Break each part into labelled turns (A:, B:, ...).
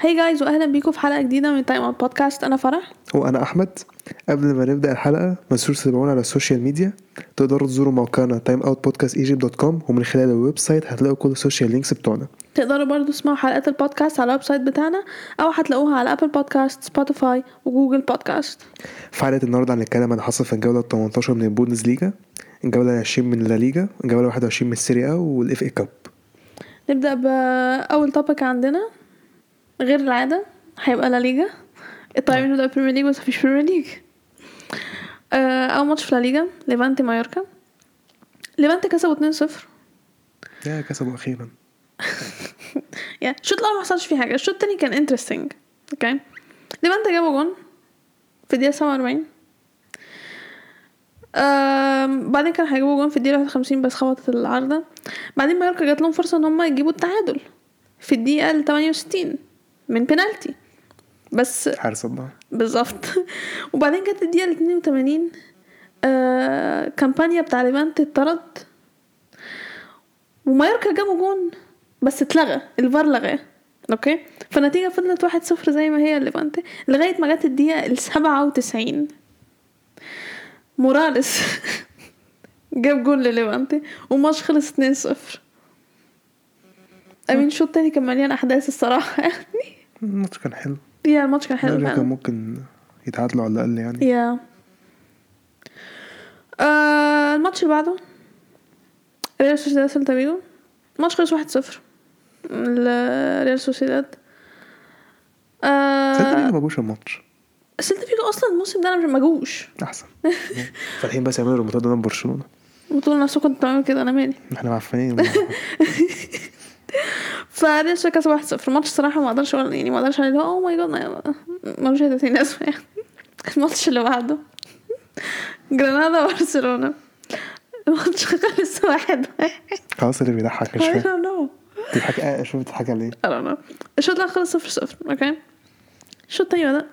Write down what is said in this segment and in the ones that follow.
A: hi guys واهلا بيكم في حلقة جديدة من Time Out Podcast أنا فرح.
B: وأنا أحمد. قبل ما نبدأ الحلقة ما تنسوش تتابعونا على ال social media تقدروا تزوروا موقعنا timeoutpodcastegypt.com ومن خلال ال website هتلاقوا كل ال social links بتوعنا.
A: تقدروا برضو تسمعوا حلقات البودكاست على ال website بتاعنا أو هتلاقوها على Apple Podcast Spotify و Google Podcast
B: في حلقة النهارده هنتكلم عن حصل في الجولة ال 18 من البوندسليجا الجولة ال 20 من لا ليجا الجولة 21 من السيريا وال FA Cup
A: نبدأ بأول topic عندنا. غير العادة هيبقى لا ليجا. طيب نبدا بال Premier League بس مفيش Premier League آه، أول ماتش في لا ليجا ليفانتي مايوركا. ليفانتي كسبوا 2-0
B: يا كسبوا أخيرا.
A: يعني الشوط الأول ما حصلش فيه حاجة الشوط التاني كان interesting okay ليفانتي جابوا جون في الدقيقة 47 آم، بعدين كان هيجيبوا جون في الدقيقة 51 بس خبطت العارضة. بعدين مايوركا جات لهم فرصة إن هم يجيبوا التعادل في الدقيقة ال 68 من بينالتي بس
B: حارس الله
A: بالظبط. وبعدين جت الدقيقة ال 82 آه كامبانيا بتاع ليفانتي اتطرد. ومايوركا جابوا جون بس اتلغى. الفار لغاه. okay؟ فالنتيجة فضلت واحد صفر زي ما هي ليفانتي لغاية ما جت الدقيقة ال 97 موراليس جاب جون لليفانتي والماتش خلص 2 0 I mean الشوط التاني كان مليان أحداث الصراحة يعني.
B: الماتش كان حلو.
A: yeah الماتش كان حلو
B: كان ممكن يتعادلوا على الأقل يعني.
A: Yeah. آه الماتش اللي بعده ريال سوسيداد سيلتا فيجو. الماتش خلص واحد صفر. ريال سوسيداد.
B: سيلتا فيجو
A: آه
B: ما جوش الماتش.
A: سيلتا فيجو أصلا الموسم ده أنا مش مجوش
B: أحسن. فالحين بس يعملوا ريمونتادا قدام برشلونة.
A: بتقول نفسكم كنت بتعملوا كده أنا مالي.
B: إحنا عارفين
A: سوسيداد كسب واحد صفر الماتش صراحة ما أقدرش أقول يعني ما أقدرش أقول oh my God ملوش هي تاني اسمه يعني الماتش اللي بعده. جرانادا برشلونة. الماتش خلص واحد واحد.
B: خلاص اللي بيضحك مش
A: I
B: فاهم
A: don't know.
B: بتضحك شوف بتضحك على إيه
A: I don't know. الشوط الأول خلص صفر صفر okay الشوط التاني بدأ.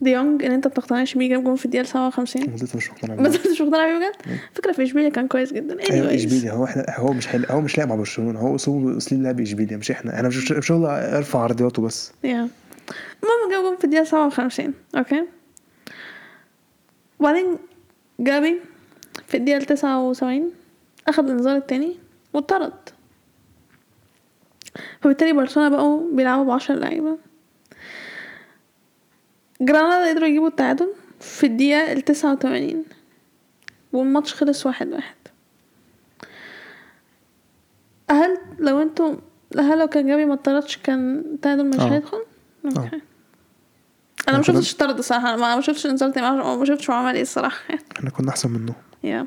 A: دي يونج ان انت بتقتنعش بيه جاب جون في الدقيقة 57
B: ما زلت مش مقتنع بيه.
A: انت مش مقتنع بيه بجد؟ فكرة في إشبيليا كان كويس جدا.
B: أيوه
A: anyways.
B: إشبيليا هو إحنا هو مش حل... هو مش لاعب مع برشلونة هو اسلوب أسلوب لعب إشبيليا مش إحنا. إحنا مش مش أرفع عرضياته بس.
A: Yeah. المهم جاب جون في الدقيقة 57 okay وبعدين جابي في الدقيقة 79 اخد الانذار التاني واتطرد. فبالتالي برشلونة بقوا بيلعبوا بعشر لعيبة. جرانادا قدروا يجيبوا التعادل في الدقيقة التسعة وتمانين. والماتش خلص واحد واحد. هل لو أنتوا هل لو كان جابي ما اتطردش كان التعادل مش
B: آه.
A: هيدخل؟ أوكي
B: أنا
A: ما شفتش طرد الصراحة ما ما شفتش تاني ما شفتش هو عمل إيه الصراحة
B: إحنا كنا أحسن منه.
A: يا.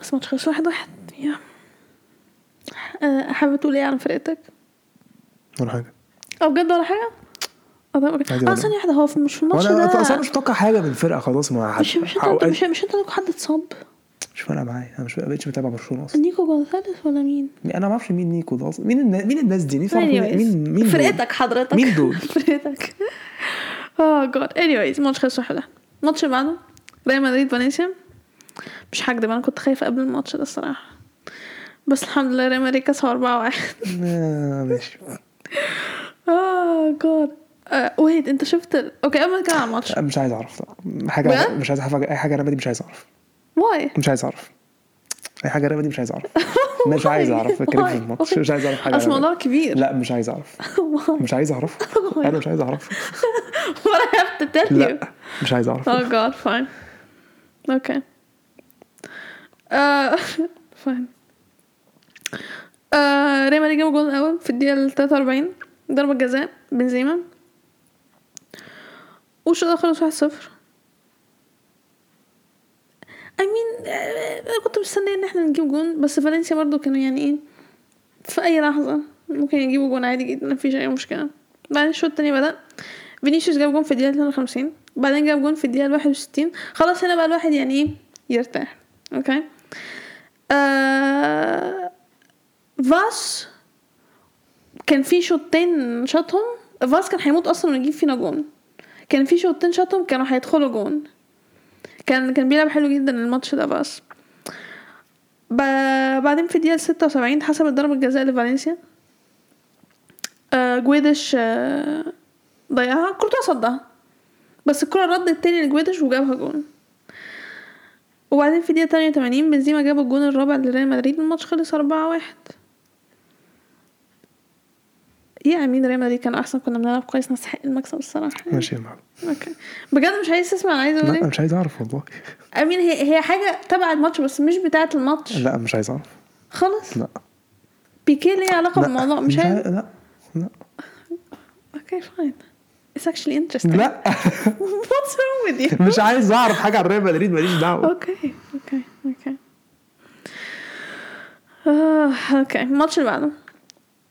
A: بس ماتش خلص واحد واحد. يا. أه، حابة تقول إيه عن فرقتك؟
B: ولا حاجة.
A: أو بجد ولا حاجة؟
B: آه
A: ثانية واحدة هو مش في الماتش ده
B: أصلا مش متوقع حاجة من الفرقة خلاص ما حد
A: مش مش
B: أنت
A: مش مش أنت لك حد اتصاب؟
B: مش فارقة معايا أنا مش بقتش متابع برشلونة أصلا.
A: نيكو جونزاليس ولا مين؟
B: أنا ما أعرفش مين نيكو ده أصلا. مين النا... مين الناس دي؟ مين. مين مين؟
A: فرقتك حضرتك.
B: مين دول؟
A: فرقتك. oh God anyways ماتش خلص واحد. الماتش اللي بعده ريال مدريد فالنسيا. مش هكدب أنا كنت خايفة قبل الماتش ده الصراحة. بس الحمد لله ريال مدريد كسبوا 4 1
B: آه، ماشي.
A: oh God oh wait انت شفت. okay قبل ما نتكلم عن الماتش
B: مش عايز اعرف.
A: حاجة؟
B: مش عايز اعرف اي حاجة أنا دي مش عايز اعرف
A: Why
B: مش عايز اعرف اي حاجة أنا دي مش عايز اعرف مش عايز اعرف
A: Why?
B: في الماتش مش عايز اعرف حاجة
A: اصل الموضوع. كبير
B: لا مش عايز اعرف مش عايز اعرف أنا مش عايز اعرف
A: what I have to tell you
B: لا مش عايز اعرف
A: oh god fine okay uh fine uh ريال مدريد جاب الجول الأول في الدقيقة ال 43 ضربة جزاء بنزيما والشوط الأول خلص 1-0 I mean آه، أنا كنت مستنية إن إحنا نجيب جون بس فالنسيا برضو كانوا يعني إيه في أي لحظة ممكن يجيبوا جون عادي جدا مفيش أي مشكلة. بعدين الشوط التاني بدأ. فينيسيوس جاب جون في الدقيقة 52 بعدين جاب جون في الدقيقة 61 خلاص هنا بقى الواحد يعني إيه يرتاح. okay? آه... فاس كان في شوطين شاطهم فاس كان هيموت أصلا ونجيب فينا جون. كان في شوطين شاطهم كانوا هيدخلوا جون. كان كان بيلعب حلو جدا الماتش ده ب... بعدين في الدقيقة ستة وسبعين حسب ضربة جزاء لفالنسيا. آه جويدش آه ضيعها. كورتوا صدها. بس الكرة ردت تاني لجويدش وجابها جون. وبعدين في دقيقة 88 بنزيما جاب الجون الرابع لريال مدريد. الماتش خلص أربعة واحد. yeah I mean ريال مدريد كان أحسن كنا بنلعب كويس نستحق المكسب الصراحة.
B: ماشي يا معلم.
A: okay. بجد مش عايز تسمع أنا عايز أقول
B: لا
A: إيه؟
B: مش عايز أعرف والله.
A: I mean هي هي حاجة تبع الماتش بس مش بتاعة الماتش.
B: لا مش عايز أعرف.
A: خالص
B: لا.
A: بيكي ليه علاقة
B: لا
A: بالموضوع؟ مش عايز
B: لا لا.
A: okay fine It's actually interesting.
B: لا.
A: What's wrong with you?
B: مش عايز أعرف حاجة عن ريال مدريد ماليش دعوة.
A: okay okay okay. آه، okay. الماتش اللي بعده.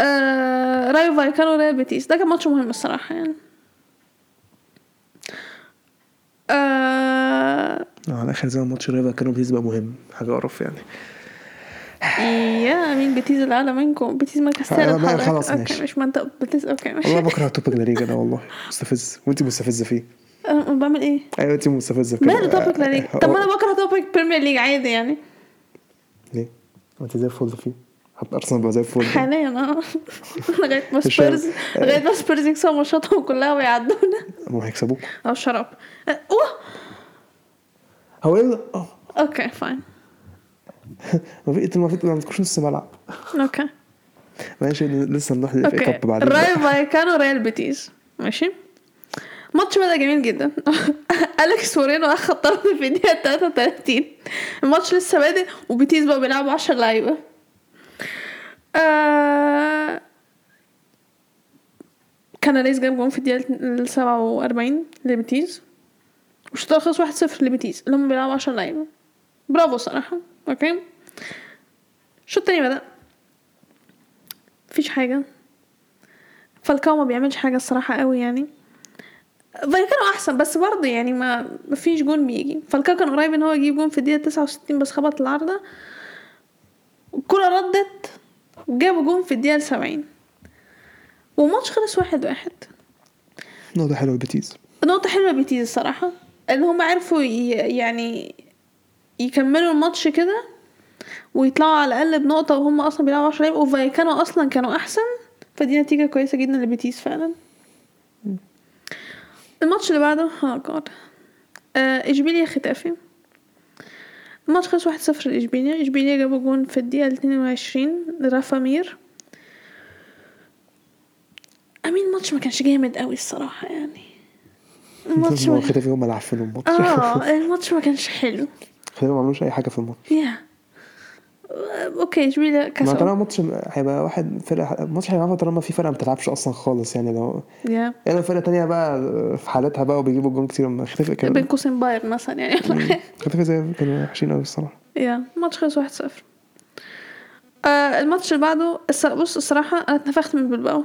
A: آه، رايو فايكانو ريال بيتيس ده كان ماتش مهم الصراحة يعني. آه،
B: على اخر زمان ماتش ريال كانوا بيتيز بقى مهم حاجة قرف يعني.
A: yeah I mean بيتيز الأعلى منكم؟ بيتيز مركز
B: آه،
A: ثالث حضرتك.
B: خلاص ماشي.
A: مش منطق بيتيز okay ماشي.
B: والله بكره ال topic ده ليه كده والله. مستفز. وانت مستفزة فيه.
A: أنا بعمل إيه؟
B: أيوه انت مستفزة كده.
A: ماله topic لا ليج
B: آه،
A: طب ما
B: آه،
A: أنا بكره توبيك بريمير ليج عادي يعني.
B: ليه؟ ما انت زي الفل فيه. حتى أرسنال بقى زي الفل.
A: حاليا آه. لغاية ما سبيرز
B: عارف.
A: لغاية ما سبيرز يكسبوا ماتشاتهم كلها ويعدونا.
B: هم هيكسبوك.
A: أو شراب أوه!
B: هو إيه آه
A: أوكي فاين.
B: ما في انت ما في ما عندكوش نص ملعب.
A: أوكي.
B: ماشي لسه نروح
A: أوكي.
B: كاب بعدين.
A: رايو فايكانو ريال بيتيس. ماشي. ماتش بدأ جميل جدا. أليكس مورينو أخد طرد في الدقيقة 33 الماتش لسه بادئ وبيتيس بقى بيلعبوا 10 لعيبة. آه... كاناليس جاب جون في الدقيقة ال 47 لبيتيس والشوط خلص 1-0 لبيتيس اللي هم بيلعبوا 10 لعيبة. برافو صراحة. okay. الشوط التاني بدأ. مفيش حاجة. فالكاو ما بيعملش حاجة الصراحة قوي يعني. فايكانو أحسن بس برضه يعني ما مفيش جون بيجي. فالكاو كان قريب إن هو يجيب جون في الدقيقة 69 بس خبط العارضة. الكرة ردت. وجابوا جون في الدقيقة 70 والماتش خلص واحد واحد.
B: نقطة حلوة البيتيز
A: نقطة حلوة بيتيز الصراحة. ان هم عرفوا يعني يكملوا الماتش كده ويطلعوا على الأقل بنقطة وهم أصلا بيلعبوا 10 لعيبة وفايكانو أصلا كانوا أحسن. فدي نتيجة كويسة جدا لبيتيز فعلا. الماتش اللي بعده oh God إشبيليا ختافي. الماتش خلص واحد صفر لاشبيليا اشبيليا جابوا جون في الدقيقة 22 رافا مير I mean الماتش ما كانش جامد قوي الصراحة يعني. الماتش ما
B: اللي عفنوا الماتش.
A: آه الماتش ما كانش حلو.
B: خيتافي ما عملوش أي حاجة في الماتش.
A: yeah okay اشبيليا
B: ما
A: كسبوا
B: طالما ماتش هيبقى واحد فرقة الماتش هيبقى طالما في فرقة ما بتلعبش أصلا خالص يعني لو
A: يا
B: يعني لو فرقة تانية بقى في حالتها بقى وبيجيبوا جون كتير ما خيتافي
A: بين قوسين بايرن مثلا يعني.
B: خيتافي زي كانوا وحشين قوي الصراحة.
A: yeah الماتش خلص واحد صفر. آه الماتش اللي بعده بص الصراحة أنا اتنفخت من بلباو.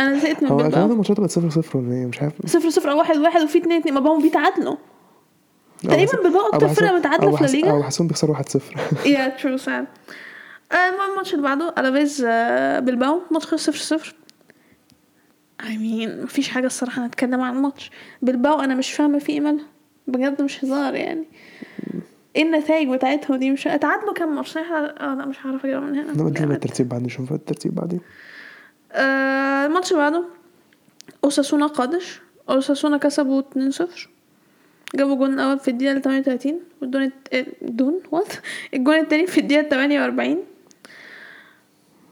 A: أنا زهقت من
B: هو
A: بلباو.
B: الماتشات بقت صفر صفر ولا إيه؟ مش عارف.
A: صفر صفر أو واحد واحد وفي اتنين اتنين ما بقوا بيتعادلوا. تقريبا بلباو أكتر فرقة متعادلة في لا ليجا.
B: حاسسهم بيخسروا 1 0
A: yeah true sad المهم الماتش اللي بعده ألافيز آه، بلباو. ماتش خلص صفر صفر. I mean مفيش حاجة الصراحة نتكلم عن الماتش. بلباو أنا مش فاهمة في إيه مالها. بجد مش هزار يعني. إيه النتائج بتاعتهم دي مش اتعادلوا كام ماتش؟ آه لا مش عارفه اجيبها من هنا.
B: نشوف الترتيب بعدين نشوف الترتيب بعدين.
A: آه، الماتش اللي بعده أوساسونا قادش. أوساسونا كسبوا 2-0 جابوا جون الأول في الدقيقة 38 والجون الت- دون what الجون التاني في الدقيقة 48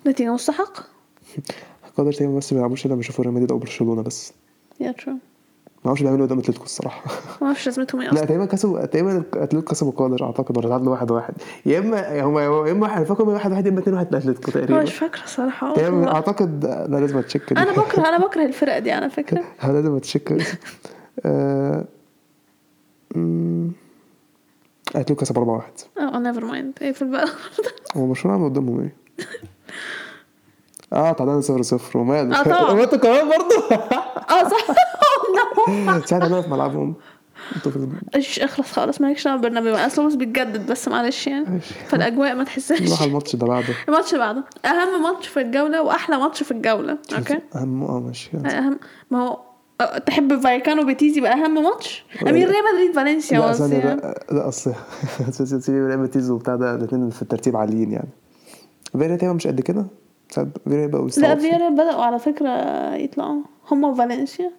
A: نتيجة مستحقة.
B: قادش تقريبا بس ما بيلعبوش إلا بيشوفوا ريال مدريد أو برشلونة بس.
A: yeah true
B: ما أعرفش بيعملوا قدام أتلتيكو الصراحة.
A: ما أعرفش لازمتهم إيه
B: لا
A: أصلا.
B: تقريبا كسبوا تقريبا أتلتيكو كسبوا قادش أعتقد ولا تعادلوا واحد واحد. يا اما هم يا إما واحد فاكر واحد واحد يا اما اتنين واحد لاتلتيكو تقريبا.
A: مش فاكرة صراحة.
B: تقريبا. أعتقد لا لازم اتشيك دي.
A: أنا بكره أنا بكره الفرق دي على فكرة.
B: ها لازم اتشيك اتلتيكو كسب 4 1
A: آه نيفر مايند في البلد
B: هو برشلونة عملوا قدامهم إيه؟ آه تعادلنا 0 0 وماله
A: آه طبعا.
B: هو أنتوا كمان برضه.
A: آه صح. No.
B: ساعتها أنا في ملعبهم.
A: إيش اخلص خالص مالكش دعوة بالبرنامج أصلا بس بيتجدد بس معلش يعني. فالأجواء ما تحسهاش.
B: نروح الماتش ده بعده.
A: الماتش اللي بعده. أهم ماتش في الجولة وأحلى ماتش في الجولة. okay؟
B: اهم آه ماشي.
A: اهم ما هو تحب فايكانو بيتيس يبقى أهم ماتش؟ أمال ريال مدريد فالنسيا
B: لا ثانية. لا لا أصل ريال بيتيس وبتاع ده الاثنين في الترتيب عاليين يعني. فياريال تقريبا مش قد كده؟ ساعات فياريال بقوا
A: لا. فياريال بدأوا على فكرة يطلعوا. هما وفالنسيا.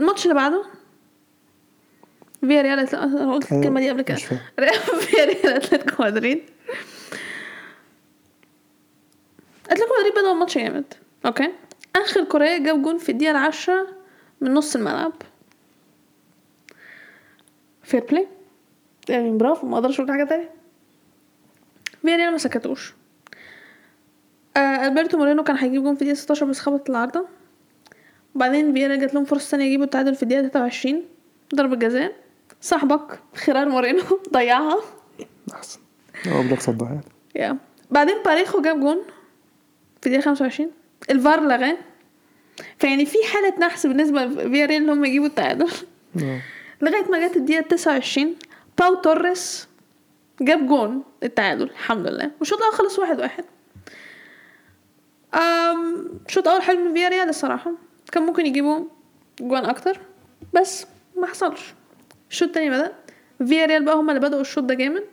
A: الماتش اللي بعده؟ فياريال أتل- أنا قلت الكلمة دي قبل كده.
B: مش فاهم.
A: فياريال أتلتيكو مدريد. اتلتيكو مدريد بدأوا الماتش جامد. okay. آخر كوريا جاب جون في الدقيقة العاشرة من نص الملعب. fair play يعني برافو ما أقدرش أقول حاجة تانية. فياريال ما سكتوش. آه ألبرتو مورينو كان هيجيب جون في الدقيقة 16 بس خبط العارضة. بعدين فياريال جات لهم فرصة تانية يجيبوا التعادل في الدقيقة 23 ضربة جزاء. صاحبك خيرارد مورينو. ضيعها.
B: أحسن. هو بدك صدها يعني
A: yeah بعدين باريخو جاب جون. في الدقيقة 25 الفار لغاه فيعني في حالة نحس بالنسبة لفياريال إن هم يجيبوا التعادل.
B: آه.
A: لغاية ما جت الدقيقة 29 باو توريس جاب جون التعادل الحمد لله. والشوط الأول خلص واحد واحد. أم شوط أول حلو من فياريال الصراحة. كان ممكن يجيبوا جوان أكتر بس ما حصلش. الشوط التاني بدأ. فياريال بقى هما اللي بدأوا الشوط ده جامد.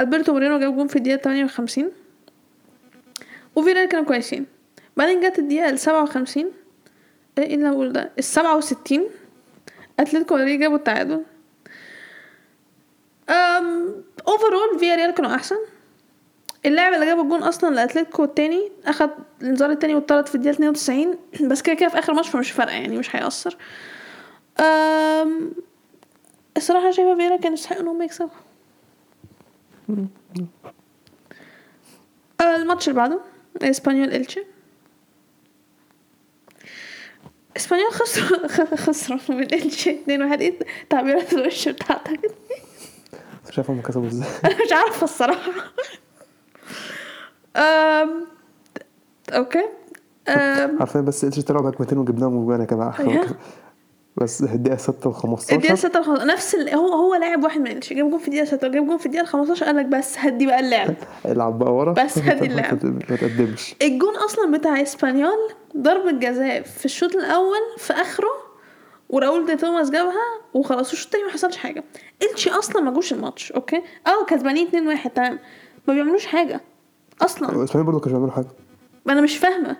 A: ألبرتو مورينو جاب جون في الدقيقة 58 وفياريال كانوا كويسين. بعدين جت الدقيقة ال 57 إيه اللي أنا بقوله ده؟ ال 67 أتلتيكو مدريد جابوا التعادل. أم overall فياريال كانوا أحسن. اللاعب اللي جاب الجون أصلا لأتلتيكو التاني أخد الانذار التاني واتطرد في الدقيقة 92 بس كده كده في آخر ماتش فمش فارقة يعني مش هيأثر. أم الصراحة شايفة فياريال كان يستحق إن هم يكسبوا. الماتش اللي بعده. اسبانيول إلتشي. اسبانيول خسروا خسروا من إلتشي. 2 1 إيه تعبيرات الوش بتاعتك.
B: شايف هم كسبوا إزاي.
A: أنا مش عارفة الصراحة. أم... okay. أم...
B: عارفين بس إلتشي طلعوا بهجمتين وجبناهم وجوانا كمان.
A: أيوه.
B: بس الدقيقة 6 و 15
A: الدقيقة 6 الخمس... نفس ال... هو هو لاعب واحد من إلتشي جاب جون في الدقيقة 6 وجاب جون في الدقيقة 15 قال لك بس هدي بقى اللعب.
B: العب بقى ورا.
A: بس هدي اللعب.
B: ما تقدمش.
A: الجون أصلا بتاع إسبانيول ضربة جزاء في الشوط الأول في آخره وراؤول دي توماس جابها وخلاص الشوط التاني ما حصلش حاجة. إلتشي أصلا ما جوش الماتش أوكي؟ آه كسبانين 2 1 تمام. ما بيعملوش حاجة أصلا.
B: الاسبانيين برضه كانوا بيعملوا حاجة.
A: أنا مش فاهمة.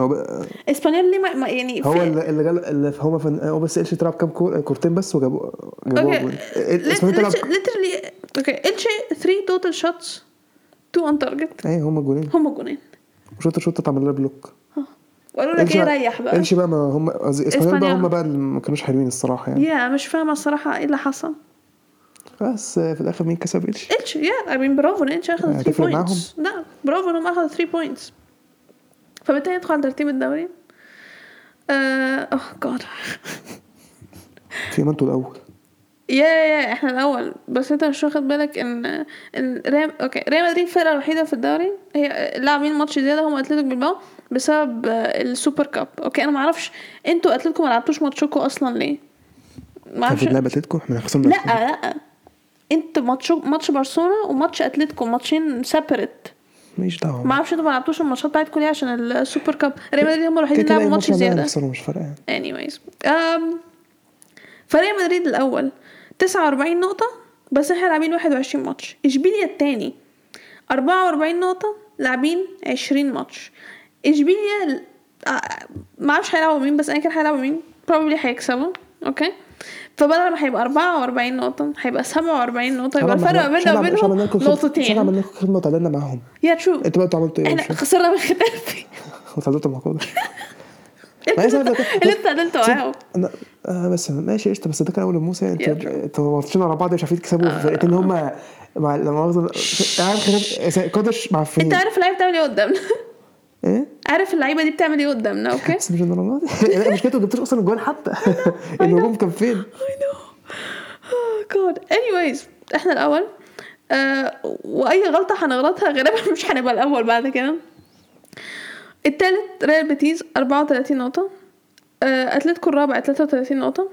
B: هو بقى
A: اسبانيول ليه ما يعني
B: هو اللي اللي جال اللي هو فن... هو بس اتش تلعب كام كور... كورتين بس وجابوا جابوا تلعب؟
A: ليترلي أوكي. التشي 3 توتال شوتس 2 اون تارجت
B: إيه هم جولين.
A: هم جونين
B: وشوطه شوطه اتعمل لها بلوك
A: وقالوا لك
B: إيه
A: ريح بقى.
B: إلتشي بقى ما هم قصدي اسبانيول بقى. هم بقى اللي ما كانوش حلوين الصراحة يعني.
A: yeah مش فاهمة الصراحة إيه اللي حصل.
B: بس في الآخر مين كسب إلتشي؟
A: إلتشي yeah I mean برافو إلتشي أخذ 3
B: هتفرق
A: points لا برافو إنهم أخذوا 3 points فبالتالي يدخل على ترتيب الدوري؟ oh God
B: في ما أنتوا الأول.
A: yeah yeah إحنا الأول. بس أنت مش واخد بالك إن إن ريال okay ريال مدريد الفرقة الوحيدة في الدوري. هي لاعبين ماتش زيادة هم أتلتيكو بلباو بسبب آه، ال Super Cup. Okay أنا ما أعرفش أنتوا أتلتيكو ما لعبتوش ماتشكم أصلا ليه؟ ما أعرفش.
B: في لعبه أتلتيكو؟ إحنا خسرنا
A: لا لا. انت ماتش ماتش برشلونة وماتش أتلتيكو ماتشين separate
B: ماليش دعوة.
A: ما أعرفش أنتوا ما لعبتوش الماتشات بتاعتكم ليه عشان ال Super Cup. ريال مدريد هم الوحيدين
B: كده
A: اللي
B: كده
A: لعبوا ماتش زيادة.
B: نخسره مش فارقة يعني.
A: Anyways. um, فريال مدريد الأول. 49 نقطة بس إحنا لاعبين 21 ماتش. إشبيليا التاني. 44 نقطة لاعبين 20 ماتش. إشبيليا آه، ما أعرفش هيلعبوا مين بس أنا كان هيلعبوا مين. Probably هيكسبوا. Okay فبدل ما هيبقى 44 نقطة هيبقى 47 نقطة يبقى الفرق ما بيننا وبينهم نقطتين.
B: عملنا لكم خدمه وتعادلنا معاهم.
A: Yeah true
B: أنتوا بقى عملتوا إيه
A: إحنا
B: مش فاهم.
A: خسرنا من ختافي
B: وتعادلتوا مع سبب-
A: اللي انت عدلت معاهم.
B: آه بس ماشي قشطة. بس ده كان أول الموسم.
A: أنتوا.
B: أنتوا ماتشين ورا بعض مش عارفين تكسبوا في فرقتين. هم مع لا مؤاخذه عارف خلاف قدش مع
A: انت عارف اللعيبة بتعمل إيه قدامنا؟
B: إيه؟
A: عارف اللعيبة دي بتعمل إيه قدامنا أوكي؟
B: بس مش الدرجات دي. مش كده جبتوش أصلا الجوال حتى الهجوم كان فين؟
A: I know. Oh god. Anyways إحنا الأول. آه وأي غلطة هنغلطها غالبا مش هنبقى الأول بعد كده. التالت ريال بيتيز 34 نقطة. آه أتلتيكو الرابع 33 نقطة.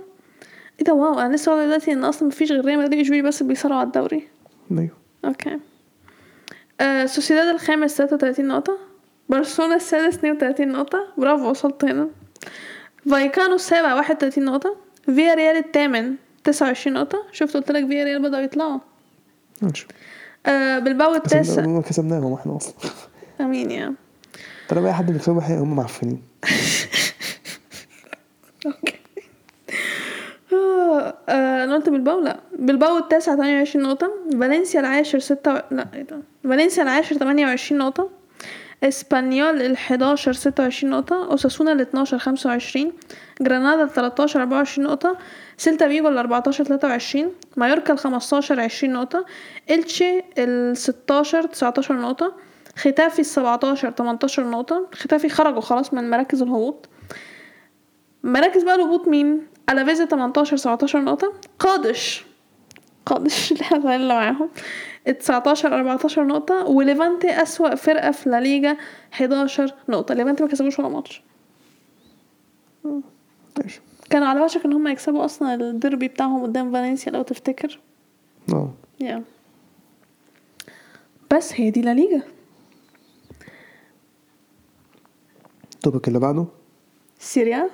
A: إيه ده wow أنا لسه واخده دلوقتي إن أصلا مفيش غير ريال مدريد واشبيليا بس بيصارعوا على الدوري.
B: أيوه.
A: Okay. آه سوسيداد الخامس 33 نقطة. برشلونة السادس 32 نقطة. برافو وصلت هنا. فايكانو السابع 31 نقطة. فيا ريال الثامن 29 نقطة. شفت قلت لك فيا ريال بدأوا يطلعوا.
B: ماشي.
A: آه بالباو التاسع.
B: كسبنا- كسبناهم إحنا أصلا.
A: I mean
B: yeah true اي حد بيكسبوا حقيقة هم معفنين.
A: Okay. آه، أنا قلت بالباو؟ لا. بالباو التاسع 28 نقطة. فالنسيا العاشر ستة و... لا إيه ده؟ فالنسيا العاشر 28 نقطة. إسبانيول ال 11 26 نقطة أوساسونا ال 12 25 جرانادا ال 13 24 نقطة سيلتا فيجو ال 14 23 مايوركا ال 15 20 نقطة إلتشي ال 16 19 نقطة ختافي ال 17 18 نقطة ختافي خرجوا خلاص من مراكز الهبوط مراكز بقى الهبوط مين؟ ألافيز ال 18 17 نقطة قادش قادش اللي إحنا معاهم 19 14 نقطة وليفانتي أسوأ فرقة في لا ليجا 11 نقطة. ليفانتي ما كسبوش ولا ماتش.
B: ماشي.
A: كانوا على وشك إن هم يكسبوا أصلا الديربي بتاعهم قدام فالنسيا لو تفتكر.
B: آه.
A: Yeah بس هي دي لا ليجا.
B: ال topic اللي بعده.
A: Serie
B: A.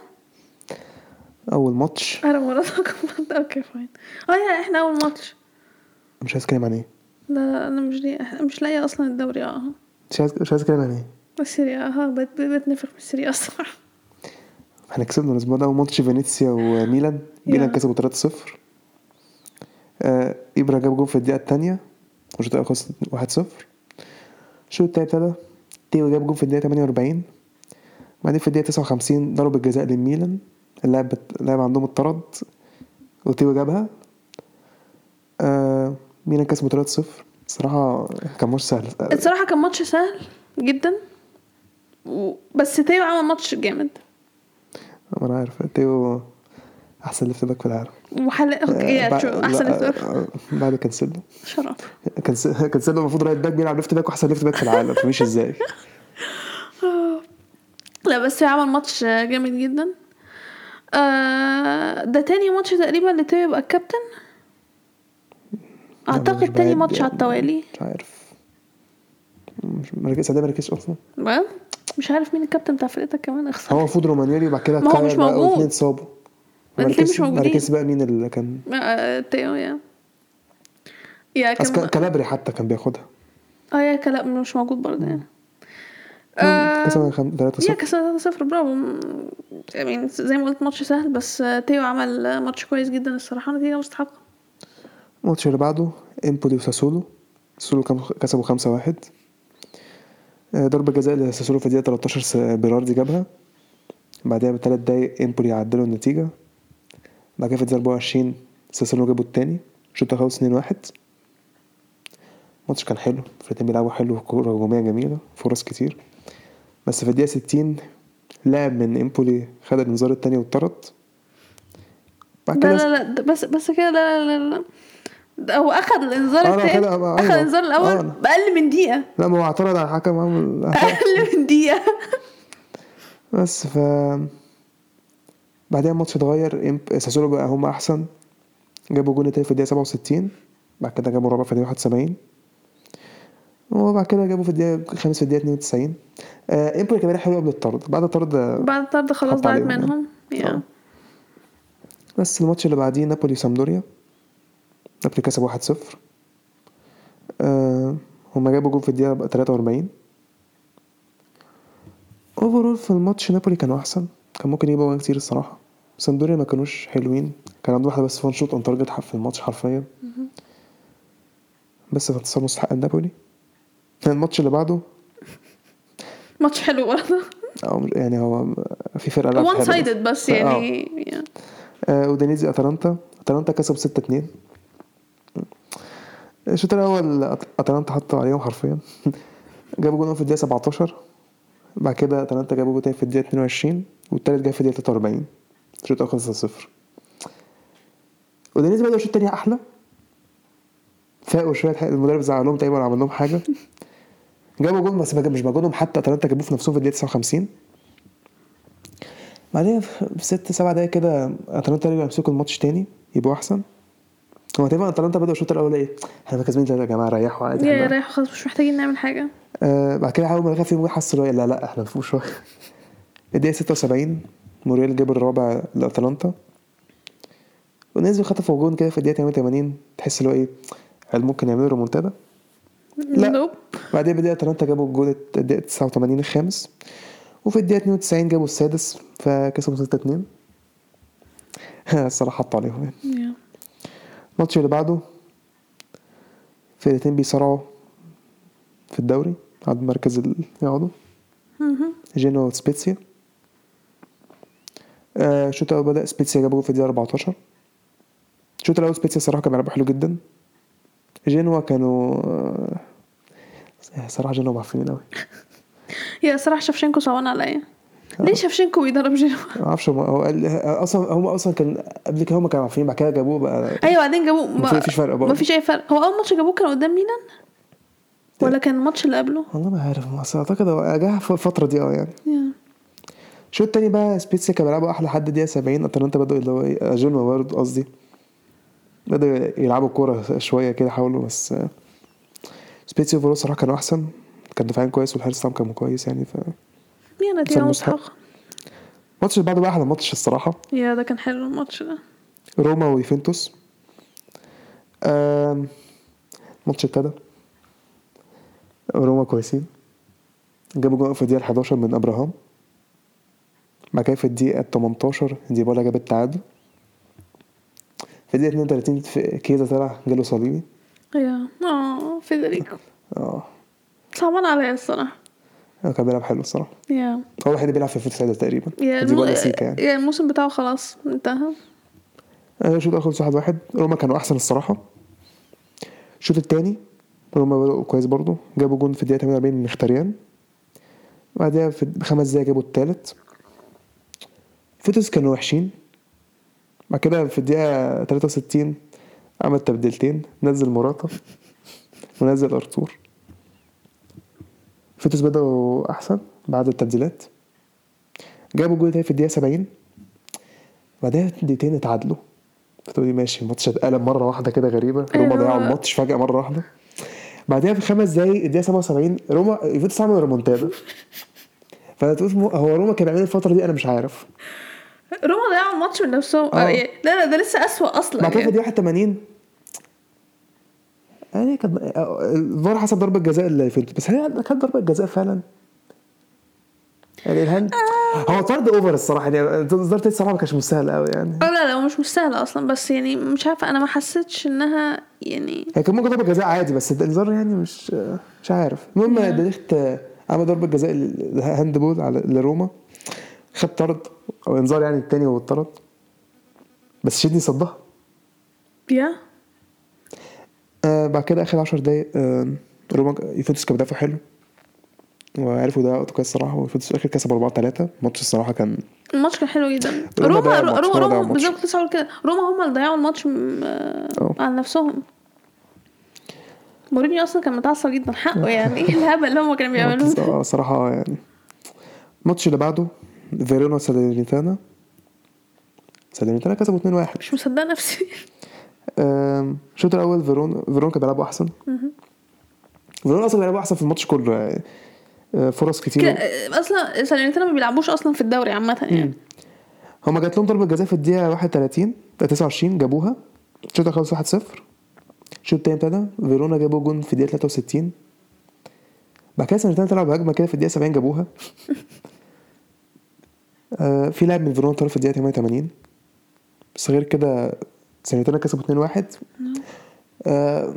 B: أول ماتش.
A: أنا مرة okay fine آه yeah إحنا أول ماتش.
B: مش عايز أتكلم عن إيه؟
A: لا أنا مش لي... مش لاقية أصلا الدوري آه.
B: مش عايز مش عايز اتكلم عن إيه؟
A: ال Serie A بت... بتنفخ من ال Serie
B: A أصلا. إحنا كسبنا الأسبوع ده اول ماتش فينيسيا وميلان. ميلان. كسبوا 3-0 آه إبرا جاب جول في الدقيقة الثانية والشوط الأول خلص 1-0 الشوط التاني ابتدى تيو جاب جول في الدقيقة 48 بعدين في الدقيقة 59 ضربة جزاء للميلان اللاعب اللاعب عندهم اتطرد وتيو جابها. آه ميلان كسبوا 3-0 الصراحه كان ماتش سهل.
A: الصراحة كان ماتش سهل جدا. و... بس تيو عمل ماتش جامد.
B: أنا عارف. تيو أحسن left back في العالم.
A: Well okay yeah
B: بع-
A: true
B: أحسن
A: left back.
B: آه، بعد كانسيلو.
A: شرف.
B: كانس- كانسيلو المفروض right back بيلعب left back وأحسن left back في العالم. فمش إزاي.
A: لا بس عمل ماتش جامد جدا. آه ده تاني ماتش تقريبا لتيو يبقى الكابتن؟ أعتقد تاني ماتش على
B: يعني.
A: التوالي.
B: مش عارف. مش مركز مركزش أصلا
A: بجد؟ مش عارف مين الكابتن بتاع فرقتك كمان اخسر
B: هو المفروض رومانيولي وبعد كده
A: ما هو مش موجود.
B: واثنين اتصابوا
A: مش
B: مركز
A: موجودين.
B: مركز بقى مين اللي كان؟
A: آه، تيو يا. يا كان
B: كالابري حتى كان بياخدها.
A: آه يا كلام مش موجود برضه يعني. آه،
B: كسبنا 3
A: يا
B: 0
A: كسبنا 3-0 برافو. يعني زي ما قلت ماتش سهل بس تيو عمل ماتش كويس جدا الصراحة. نتيجة مستحقة.
B: الماتش اللي بعده امبولي وساسولو ساسولو كسبوا 5 1 ضربة جزاء لساسولو في الدقيقة 13 س- بيراردي جابها. بعدها بثلاث دقايق امبولي عدلوا النتيجة. بعد كده في الدقيقة 24 ساسولو جابوا التاني. الشوط خلص 2 1 الماتش كان حلو الفرقتين بيلعبوا حلو كورة هجومية جميلة فرص كتير. بس في الدقيقة 60 لاعب من امبولي خد الانذار التاني واتطرد. بعد
A: لا
B: كده
A: لا لا ده بس بس كده لا لا لا لا. هو اخد الإنذار
B: آه، آه،
A: اخد
B: أيوة.
A: الإنذار الأول
B: آه.
A: بأقل من دقيقة.
B: لا ما هو اعترض على الحكم عمل
A: أقل من دقيقة.
B: بس ف بعدها الماتش اتغير. ساسولو بقى هم أحسن. جابوا جون تاني في الدقيقة 67 بعد كده جابوا الرابع في الدقيقة 71 وبعد كده جابوا في الدقيقة الخامس في الدقيقة 92 آه امبولي كان بيلعب حلو قبل الطرد. بعد الطرد
A: بعد الطرد خلاص ضاعت
B: يعني.
A: منهم. Yeah.
B: آه. بس الماتش اللي بعديه نابولي سامدوريا. نابولي كسب 1-0 آه هما جابوا جول في الدقيقة 43 overall في الماتش نابولي كانوا أحسن. كان ممكن جوان كتير الصراحة. سامدوريا ما كانوش حلوين. كان عنده واحدة بس one shot on target في الماتش حرفيا. بس فانتصار مستحق لنابولي. الماتش اللي بعده
A: ماتش حلو برضه.
B: أو يعني هو في فرقة لعبت one
A: sided بس
B: آه.
A: يعني.
B: آه أودينيزي أتلانتا. أتلانتا كسب 6 2 الشوط الأول أتلانتا حطوا عليهم حرفيا. جابوا جول في الدقيقة 17 بعد كده أتلانتا جابوا جول تاني في الدقيقة 22 والتالت جاي في الدقيقة 43 الشوط الأول خلص 0 أودينيزي بدأ الشوط التاني أحلى. فاقوا شوية المدرب زعل لهم تقريبا عمل لهم حاجة. جابوا جول بس جاب- مش مجهودهم حتى أتلانتا جابوه في نفسهم في الدقيقة 59 بعدين في ست سبع دقايق كده أتلانتا رجعوا يمسكوا الماتش تاني يبقوا أحسن. هو تقريبا اتلانتا بدأوا الشوط الأول إيه إحنا كاسبين ثلاثة يا جماعة ريحوا عادي
A: يا رايح خلاص مش محتاجين نعمل حاجة.
B: آه بعد كده حاولوا نخاف فيهم حسوا لا لا إحنا نفوق شوية. الدقيقة 76 موريال جاب الرابع لأتلانتا. ونزلوا خطفوا جون كده في الدقيقة 88 تحس اللي هو إيه هل ممكن يعملوا ريمونتادا لا.
A: نوب.
B: بعدين بدأ أتلانتا جابوا الجول الدقيقة 89 الخامس. وفي الدقيقة 92 جابوا السادس فكسبوا 6 2 الصراحة حطوا عليهم يعني. الماتش اللي بعده فرقتين بيصارعوا في الدوري على المركز اللي يقعدوا.
A: مهم.
B: جينوا وسبيتسيا آه، الشوط الأول بدأ سبيتسيا جابوا جول في الدقيقة 14 الشوط الأول سبيتسيا الصراحة كانوا بيلعبوا حلو جدا. جينوا كانوا آه، صراحة جينوا معفنين أوي.
A: yeah صراحة شفشنكو صعبان عليا. ليه شفشنكو بيدرب جينوا
B: معرفش هو هو قال أصلا هم أصلا كان قبل كده هم كانوا عارفين بعد كده جابوه بقى.
A: أيوه بعدين جابوه.
B: ما فيش فرق برضه.
A: ما فيش أي فرق. هو أول ماتش جابوه كان قدام ميلان؟ ولا كان الماتش اللي قبله؟
B: والله ما عارف بس أعتقد هو جه في الفترة دي آه يعني. الشوط التاني بقى سبيتسيا كانوا بيلعبوا أحلى لحد الدقيقه 70 أتلانتا بدأوا اللي هو إيه جينوا برضه قصدي. بدأوا يلعبوا كورة شوية كده حاولوا بس آه، سبيتسيا overall صراحة كانوا أحسن. كان دفاعيا كويس والحارس بتاعهم كان كويس يعني ف كسب مستحق.
A: مستحقة
B: الماتش اللي بعده بقى أحلى ماتش الصراحة.
A: yeah ده كان حلو الماتش ده.
B: روما ويوفنتوس. آم، الماتش ابتدى. روما كويسين. جابوا جول في الدقيقة 11 من أبراهام. بعد كده في الدقيقة 18 ديبالا جاب التعادل. في الدقيقة 32 في كيزا طلع جاله صليبي.
A: يا آه فيدريكو.
B: آه.
A: صعبان عليا الصراحة.
B: هو كان بيلعب حلو الصراحة.
A: يا.
B: هو الوحيد اللي بيلعب في الفوتسال تقريبا.
A: يا
B: ديبالا سيكا يعني.
A: الموسم بتاعه خلاص انتهى.
B: الشوط الأول خلص واحد واحد. روما كانوا أحسن الصراحة. الشوط التاني روما بدأوا كويس برضو. جابوا جون في الدقيقة 48 من مختاريان بعدها في بخمس دقايق جابوا التالت. فيتوس كانوا وحشين. بعد كده في الدقيقة 63 عمل تبديلتين. نزل موراتا. ونزل أرتور. فيتوس بدأوا أحسن بعد التبديلات جابوا جول تاني في الدقيقة 70 بعدها دقيقتين اتعادلوا فتقولي ماشي الماتش اتقلب مرة واحدة كده غريبة روما
A: أيوة.
B: ضيعوا الماتش فجأة مرة واحدة بعدها في خمس دقايق الدقيقة 77 روما يوفنتوس عملوا ريمونتادا فتقول هو روما كان بيعمل الفترة دي أنا مش عارف
A: روما ضيعوا الماتش من نفسهم
B: آه.
A: آه. لا لا ده لسه أسوأ أصلا
B: بعد كده في
A: يعني.
B: الدقيقة 81 يعني كانت الفار حسب ضربة جزاء ليوفنتوس. بس هي كانت ضربة جزاء فعلا. يعني ال hand هو طرد over الصراحة. يعني ضربة الصراحة ما كانش مستاهل قوي يعني.
A: آه لا لا هو مش سهلة أصلا. بس يعني مش عارفة أنا ما حسيتش إنها يعني
B: هي كان ممكن ضربة جزاء عادي بس الانذار يعني مش مش عارف. المهم
A: Yeah.
B: دليخت عمل ضربة جزاء ال handball على لروما. خد طرد أو انذار يعني التاني هو اتطرد بس تشيزني صدها.
A: yeah؟
B: آه بعد كده آخر 10 دقايق آه روما يوفنتوس كان بيدافع حلو. وعرفوا ده وقت كويس الصراحة ويوفنتوس في الآخر كسب 4 3 الماتش الصراحة كان
A: الماتش كان حلو جدا.
B: روما
A: روما روما. بالظبط كنت هقول كده. روما هم اللي ضيعوا الماتش آه،. على نفسهم. مورينيو أصلا كان متعصب جدا حقه يعني. الهبل اللي هم كانوا بيعملوه؟ ده.
B: آه صراحة يعني. الماتش اللي بعده فيرونا وساليرنيتانا ساليرنيتانا كسبوا 2 1
A: مش مصدقه نفسي.
B: الشوط الأول فيرون فيرون كان بيلعبوا أحسن. فيرون أصلا بيلعبوا أحسن في الماتش كله يعني آه، فرص كتير
A: آه، أصلا سالينيتانا ما بيلعبوش أصلا في الدوري عامة يعني.
B: هما جات لهم ضربة جزاء في الدقيقة 31 آه، 29 جابوها. الشوط الأول خلص 1 0 الشوط التاني ابتدى فيرونا جابوا جون في الدقيقة 63 بعد كده سنتين طلعوا بهجمة كده في الدقيقة 70 جابوها. آه في لاعب من فيرونا طلع في الدقيقة 88 بس غير كده سنتين كسبوا 2 1 آه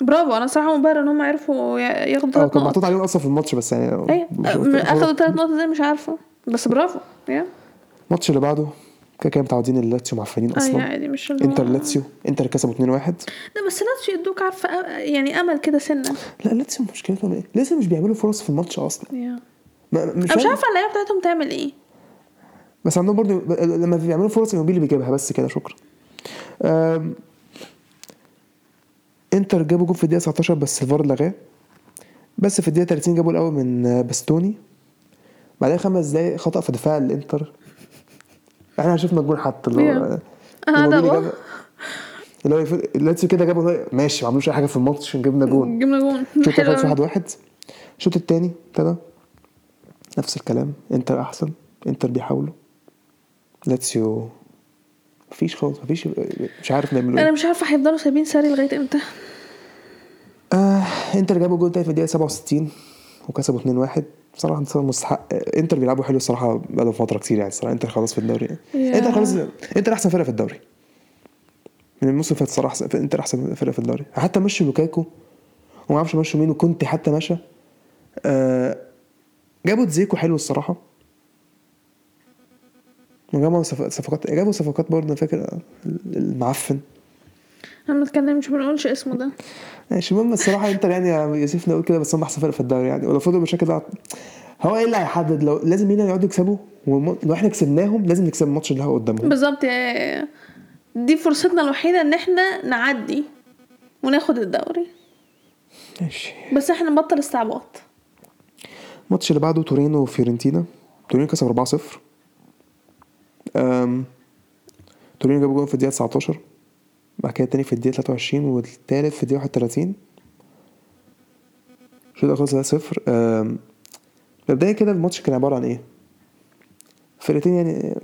A: برافو أنا صراحة مبهر إن هم عرفوا ياخدوا ثلاث
B: كان
A: نقط.
B: محطوط عليهم أصلا في الماتش بس يعني أيوه.
A: آه،
B: أخدوا
A: ثلاث نقط إزاي مش عارفة بس برافو yeah.
B: الماتش اللي بعده كده كده متعودين اللاتسيو معفنين
A: أيوه
B: أصلا.
A: عادي مش
B: إنتر لاتسيو إنتر كسبوا 2 1
A: لا بس لاتسيو يدوك عارفة يعني أمل كده سنة.
B: لا لاتسيو مشكلتهم إيه؟ لسه مش بيعملوا فرص في الماتش أصلا.
A: yeah.
B: ما مش,
A: أنا مش
B: عارف-
A: عارفة اللعيبة بتاعتهم تعمل إيه.
B: بس عندهم برضه لما بيعملوا فرص إيموبيلي بيجيبها بس كده شكرا. انتر جابوا جول في الدقيقة 19 بس الفار لغاه. بس في الدقيقة 30 جابوا الأول من آه، باستوني. بعدها خمس دقايق خطأ في دفاع الانتر. إحنا شفنا الجول حتى اللي هو
A: ده
B: جاب- اللي هو لاتسيو كده جابوا ماشي ما عملوش أي حاجة في الماتش جبنا جول
A: جبنا حلو
B: الأول
A: أوي.
B: واحد. واحد الشوط التاني ابتدى. نفس الكلام. انتر أحسن. انتر بيحاولوا. لاتسيو مفيش خالص مفيش مش عارف نعمل
A: أنا
B: إيه
A: مش عارفة هيفضلوا سايبين ساري لغاية إمتى.
B: آه إنتر جابوا جول تاني في الدقيقة 67 وكسبوا 2-1 بصراحة انتصار مستحق إنتر بيلعبوا حلو الصراحة بقالهم فترة كتير يعني الصراحة. إنتر خلاص في الدوري يعني. إنتر خلاص إنتر أحسن فرقة في الدوري. من الموسم اللي فات الصراحة إنتر أحسن فرقة في الدوري. حتى مشوا لوكاكو وما أعرفش مشوا مين وكونتي حتى مشى. آه جابوا دزيكو حلو الصراحة. صف- صفقات جابوا صفقات برضه أنا فاكر آه، المعفن.
A: أنا ما بتكلمش ما بنقولش اسمه ده.
B: ماشي المهم الصراحة انتر يعني يا يوسف نقول كده بس هم أحسن فرق في الدوري يعني. ولو فضلوا بالشكل ده هو إيه اللي هيحدد؟ لو لازم مين يقعدوا يكسبوا؟ والم- لو إحنا كسبناهم لازم نكسب الماتش اللي هو قدامهم.
A: بالظبط دي فرصتنا الوحيدة إن إحنا نعدي وناخد الدوري.
B: ماشي.
A: بس إحنا نبطل استعباط.
B: الماتش اللي بعده تورينو وفيورنتينا. تورينو كسب 4-0 أم... تورينو جاب جول في الدقيقة 19 بعد كده التاني في الدقيقة 23 والتالت في الدقيقة 31 الشوط الأول خلص 3-0 أم... مبدئيا كده الماتش كان عبارة عن إيه؟ فرقتين يعني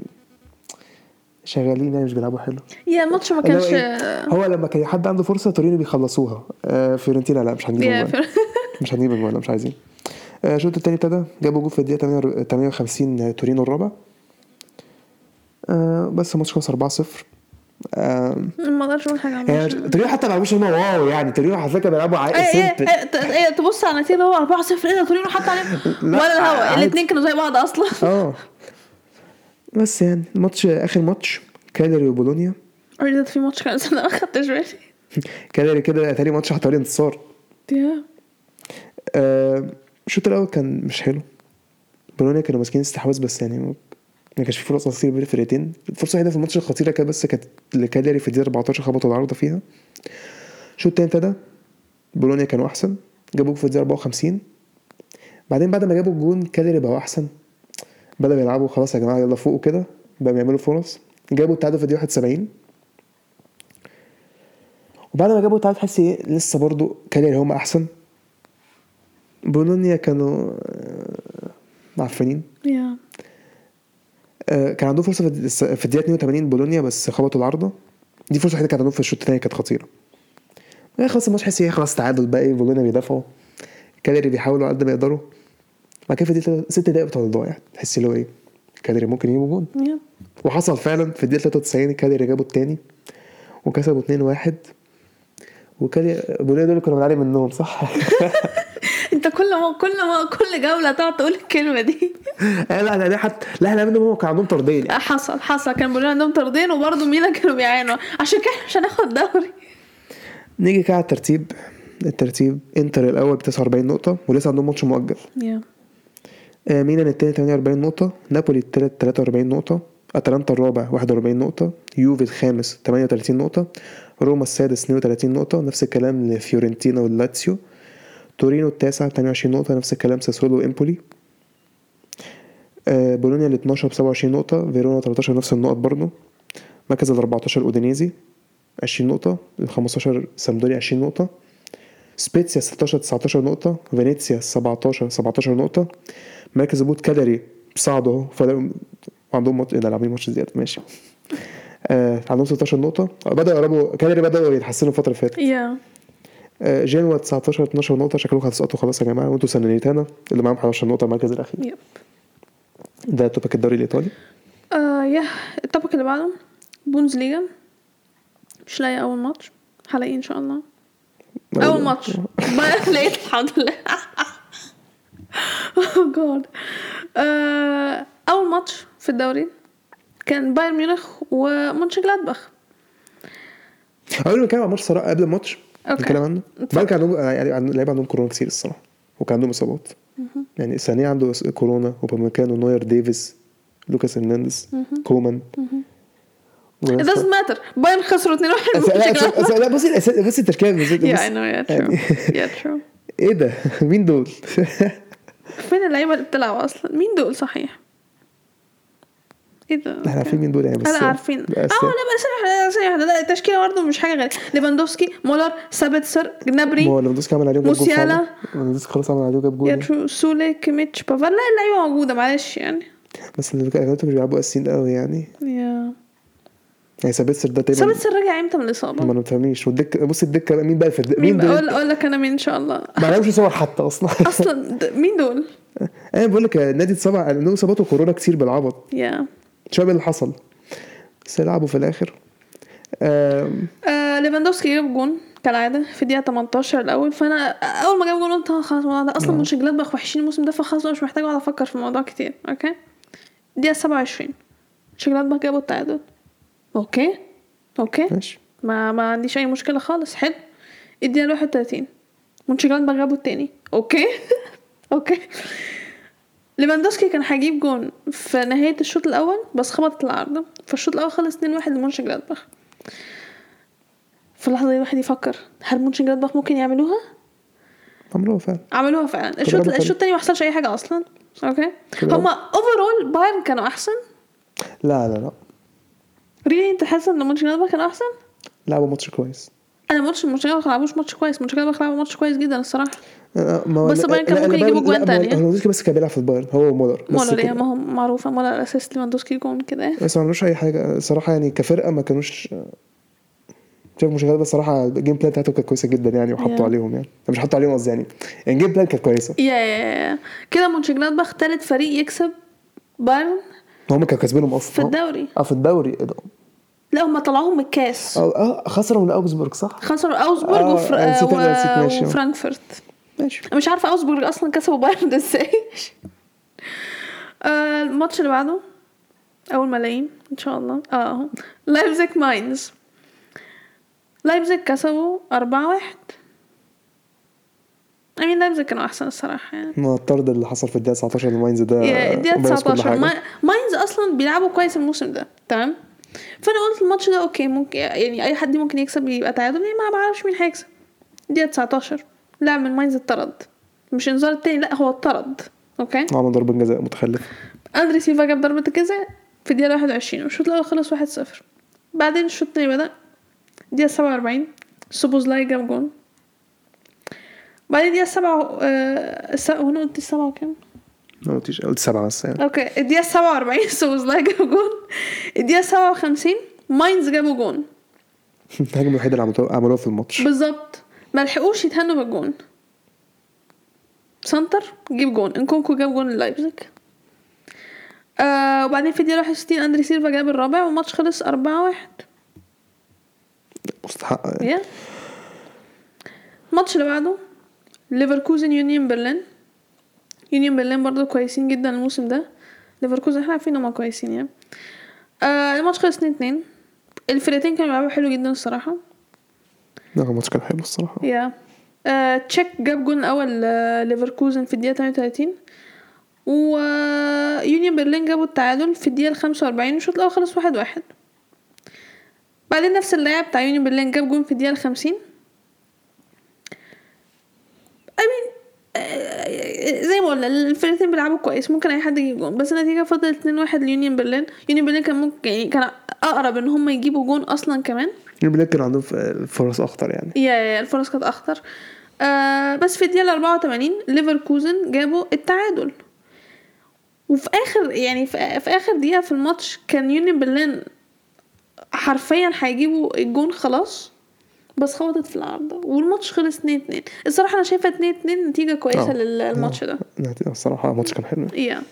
B: شغالين يعني مش بيلعبوا حلو.
A: yeah الماتش ما كانش
B: إيه؟ هو لما كان حد عنده فرصة تورينو بيخلصوها. آه فيورنتينا لا مش هنجيب مش هنجيب جول مش عايزين. آه، الشوط التاني ابتدى جابوا جول في الدقيقة 58 58 تورينو الرابع. آه بس الماتش خلص 4-0 آه
A: ما أقدرش أقول حاجة عن
B: يعني. تورينو حتى ما لعبوش wow يعني تورينو على فكره بيلعبوا عادي إيه
A: إيه ت- إيه تبص على النتيجه هو 4 0 إيه ده تورينو حط عليهم
B: لا،
A: ولا الهوا. الاثنين كانوا زي بعض أصلا.
B: آه. بس يعني الماتش آخر ماتش كالياري وبولونيا.
A: إيه ده في ماتش كان أنا ما خدتش بالي.
B: كالياري كده تاني ماتش عليه انتصار. آه، الشوط الأول كان مش حلو. بولونيا كانوا ماسكين استحواذ بس يعني ما كانش في فرص كتير بين الفرقتين. الفرصه الوحيده في الماتش الخطيره كانت بس كانت لكالياري في الدقيقة 14 خبطوا العارضه فيها. الشوط التاني ابتدى. بولونيا كانوا أحسن. جابوا في الدقيقة 54 بعدين بعد ما جابوا الجون كالياري بقوا أحسن. بدأوا يلعبوا خلاص يا جماعة يلا فوقوا كده. بقوا يعملوا فرص. جابوا التعادل في الدقيقة 71 وبعد ما جابوا التعادل تحس إيه؟ لسه برضو كاليري هم أحسن. بولونيا كانوا آه، معفنين. آه، كان عندهم فرصة في الدقيقة 82 بولونيا بس خبطوا العارضه دي فرصة وحيده كانت عندهم في الشوط الثاني كانت خطيرة. آه، خلاص الماتش حس إيه خلاص تعادل بقى إيه بولونيا بيدافعوا. كاليري بيحاولوا على قد ما يقدروا. بعد كده في الدقيقة ست دقايق بتوع الضايع. يعني تحس اللي هو إيه كاليري ممكن يجيبوا جون. وحصل فعلا في الدقيقة 93 كاليري جابوا الثاني وكسبوا 2-1 وكاليري بولونيا دول كانوا بنعاني منهم صح؟
A: انت كل ما كل ما كل جولة تقعد تقول الكلمة دي.
B: لا لا لا حتى لا إحنا منهم هم كان عندهم طردين.
A: حصل حصل. كان بيقولوا عندهم طردين وبرضه ميلان كانوا بيعانوا. عشان كده مش هناخد دوري.
B: نيجي كده على الترتيب. الترتيب انتر الأول ب 49 نقطة ولسه عندهم ماتش مؤجل.
A: Yeah.
B: آه، ميلان التاني 48 نقطة نابولي التالت 43 نقطة أتلانتا الرابع 41 نقطة يوفي الخامس 38 نقطة روما السادس 32 نقطة. نفس الكلام لفيورنتينا واللاتسيو. تورينو التاسع 22 نقطة نفس الكلام ساسولو وإمبولي. آه، بولونيا ال 12 ب 27 نقطة فيرونا 13 نفس النقط برضه مركز ال 14 أودينيزي 20 نقطة ال 15 سامدوريا 20 نقطة. سبيتسيا 16 19 نقطة. فينيسيا 17 17 نقطة. مركز هبوط كالاري صعدوا اهو فرق عندهم ماتش ده لاعبين ماتش زيادة ماشي. آه عندهم 16 نقطة. بدأوا يقربوا كالاري بدأوا يتحسنوا الفترة اللي فاتت. آه جنوا 19 12 نقطة شكلكم هتسقطوا خلاص يا جماعة. وانتوا ساليرنيتانا اللي معاهم 11 نقطة المركز الأخير.
A: Yep.
B: ده topic الدوري الإيطالي؟
A: آه yeah ال topic اللي بعده بوندسليجا مش لاقي أول ماتش. هلاقيه إن شاء الله. أول ماتش. بايرن لقيت الحمد لله. oh God أول ماتش في الدوري كان بايرن ميونخ ومونشن جلادباخ.
B: قبل ما نتكلم عن الماتش صراحة قبل الماتش
A: okay.
B: نتكلم عنه؟ بايرن كان عندهم يعني عند- اللعيبة عندهم كورونا كتير الصراحة وكان عندهم إصابات. يعني سانيه عنده كورونا وبامكانو نوير ديفيس لوكاس هرنانديز كومان.
A: it doesn't matter. بايرن خسروا 2-1
B: أس- لا بصي
A: Yeah,
B: بص-
A: I know, yeah,
B: يعني-
A: true. Yeah, true.
B: إيه ده؟ مين دول؟
A: فين اللعيبة اللي بتلعب أصلا؟ مين دول؟ صحيح؟ إيه ده؟
B: إحنا عارفين مين دول يعني بس
A: لا عارفين.
B: آه
A: لا بس ثانية واحدة لا التشكيلة برضه مش حاجة غريبة. ليفاندوفسكي مولر سابتسر
B: ما
A: جنابري
B: هو ليفاندوسكي عمل عليه جاب جول
A: موسيالا.
B: فعلا. ليفاندوسكي خلاص عمل عليه جاب جول.
A: سولي كيميتش بافار لا اللعيبة موجودة معلش يعني.
B: بس اللي كانوا مش بيلعبوا اساسيين قوي يعني.
A: Yeah.
B: يعني سابتسر ده تقريبا
A: سابتسر رجع إمتى من الإصابة؟
B: ما نفهمنيش والدكه بص الدكه مين بقى في الدكه
A: مين
B: دول؟
A: أقول لك أنا مين إن شاء الله.
B: ما لهمش صور حتى
A: أصلا. أصلا مين دول؟
B: أنا بقول لك النادي اتصاب عندهم اصابات وكورونا كتير بالعبط.
A: Yeah.
B: مش إيه اللي حصل. بس يلعبوا في الآخر.
A: آه ليفاندوفسكي جاب جون كالعادة في الدقيقة 18 الأول فأنا أول ما جاب جون قلت آه خلاص الموضوع ده أصلا مونشنجلادباخ وحشين الموسم ده فخلاص مش محتاج أقعد أفكر في الموضوع كتير okay؟ الدقيقه 27 مونشنجلادباخ جابوا التعادل. Okay؟ Okay؟
B: ماشي.
A: ما ما عنديش أي مشكلة خالص. حلو. الدقيقة 31 مونشنجلادباخ جابوا التاني. Okay؟ Okay. ليفاندوسكي كان هيجيب جون في نهاية الشوط الأول بس خبطت العارضه فالشوط الأول خلص 2-1 لمونشنجلادباخ. في اللحظة دي الواحد يفكر هل مونشنجلادباخ ممكن يعملوها؟
B: عملوها فعلا.
A: عملوها فعلا. الشوط الشوط التاني ما حصلش أي حاجة أصلا.
B: Okay.
A: هما overall بايرن كانوا أحسن؟
B: لا لا لا.
A: Really أنت حاسس إن مونشنجلادباخ كانوا أحسن؟
B: لعبوا ماتش كويس.
A: أنا ماتش مونشنجلادباخ ما لعبوش ماتش كويس. مونشنجلادباخ لعبوا ماتش كويس جدا
B: الصراحة. ما هو-
A: بس بايرن كان ممكن يجيبوا جوان تانية.
B: ليفاندوفسكي بس كان بيلعب في البايرن هو
A: مولر yeah
B: كده.
A: ما هو معروفة مولر assist ليفاندوسكي جون كده.
B: بس ما عملوش أي حاجة. صراحة يعني كفرقة ما كانوش شايف مش بس صراحة ال gameplay بتاعته كانت كويسة جدا يعني وحطوا
A: Yeah.
B: عليهم يعني. مش حطوا عليهم قصدي يعني. يعني ال gameplay كانت
A: كويسة. Yeah yeah كده مونشنجلادباخ تالت فريق يكسب بايرن
B: هم كانوا كاسبينهم أصلا.
A: في الدوري.
B: آه في الدوري. ده؟
A: لا هم طلعوهم من الكاس.
B: آه آه خسروا من اوزبورج صح؟
A: خسروا اوزبورج
B: آه،
A: وفر... و...
B: ماشي.
A: وفرانكفورت.
B: ماشي.
A: مش عارفة اوزبورج أصلا كسبوا بايرن إزاي. آه الماتش اللي بعده أول ملايين إن شاء الله. آه أهو. لايبزيج ماينز لايبزيج كسبوا أربعة واحد. أمين لايبزيج كانوا أحسن الصراحة يعني.
B: ما الطرد اللي حصل في الدقيقة 19 لماينز ده كل
A: 19
B: حاجة.
A: ما- ماينز أصلا بيلعبوا كويس الموسم ده. تمام؟ فأنا قلت الماتش ده okay ممكن يعني أي حد ممكن يكسب يبقى تعادل. يعني ما بعرفش مين هيكسب. الدقيقة 19 لاعب من ماينز اتطرد مش انذار التاني لا هو اتطرد okay؟
B: عمل ضربة جزاء متخلف
A: أندري سيلفا جاب ضربة الجزاء في الدقيقة 21 والشوط الأول خلص 1-0 بعدين الشوط التاني بدأ الدقيقة 47 سوبوزلاي جاب جون. بعدين الدقيقة 7 آه هو أنا قلت السبعة وكام؟
B: ما قلتش قلت سبعة بس يعني.
A: Okay الدقيقة 47 سوبوزلاي جاب جون. الدقيقة 57 ماينز جابوا جون.
B: الهجمة الوحيدة اللي عملوها في الماتش.
A: بالظبط. ما لحقوش يتهنوا بالجون. center جيب جون. إنكونكو جاب جون لايبزيج آه وبعدين في الدقيقة 61 أندري سيلفا جاب الرابع والماتش خلص 4 1
B: مستحق. يعني.
A: Yeah. الماتش اللي بعده ليفركوزن يونيون برلين. يونيون برلين برضو كويسين جدا الموسم ده. ليفركوزن إحنا عارفين هما كويسين يعني آه الماتش خلص 2 2 الفرقتين كانوا بيلعبوا حلو جدا الصراحة.
B: لا الماتش كان حلو الصراحة.
A: يا. آه تشيك جاب جون الأول آه ليفركوزن في الدقيقة 38 ويونيون برلين جابوا التعادل في الدقيقة 45 والشوط الأول خلص واحد واحد. بعدين نفس اللاعب بتاع يونيون برلين جاب جون في الدقيقة 50 I mean زي ما قلنا الفرقتين بيلعبوا كويس ممكن أي حد يجيب جون. بس النتيجة فضلت 2 1 ليونيون برلين. يونيون برلين كان ممكن يعني كان أقرب إن هم يجيبوا جون أصلا كمان.
B: البلاد كان عندهم فرص اخطر يعني.
A: يا يا الفرص كانت اخطر آه بس في الدقيقة 84 ليفركوزن جابوا التعادل. وفي آخر يعني في, في آخر دقيقة في الماتش كان يونيون برلين حرفيا هيجيبوا الجون خلاص بس خبطت في العارضه والماتش خلص 2 2 الصراحة أنا شايفة 2 2 نتيجة كويسة
B: آه.
A: للماتش ده.
B: الصراحة الماتش كان حلو.
A: يا.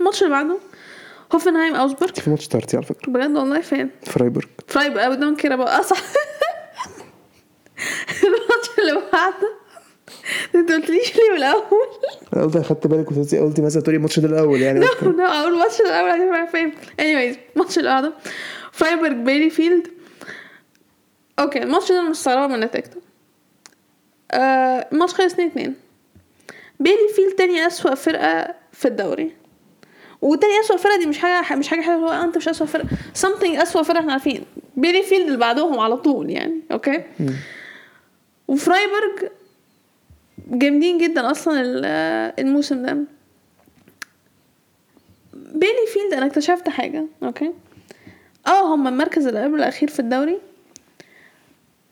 A: الماتش اللي بعده؟ هوفنهايم اوزبورج
B: في ماتش ترتي على فكره
A: بجد والله فين
B: فرايبورغ
A: فرايب ابدا دونت كير اباوت آه صح الماتش اللي بعده انت قلتليش ليه من الأول
B: أنا قلت اخدت بالك وقلت قلت مثلا تقولي الماتش ده الأول يعني. قلت-
A: نو أول الماتش الأول هتبقى فاهم anyways الماتش اللي بعده فرايبورغ بيلي فيلد أوكي الماتش ده أنا مستغربة من نتيجته. آه الماتش خلص 2 2 بيلي فيلد تاني أسوأ فرقة في الدوري. وتاني أسوأ فرقة دي مش حاجة مش حاجة حلوة هو أنت مش أسوأ فرقة. Something أسوأ فرقة إحنا عارفين. بيلي فيلد اللي بعدهم على طول يعني okay وفرايبورغ جامدين جدا أصلا ال- الموسم ده. بيلي فيلد أنا اكتشفت حاجة okay آه هم المركز اللي قبل الأخير في الدوري.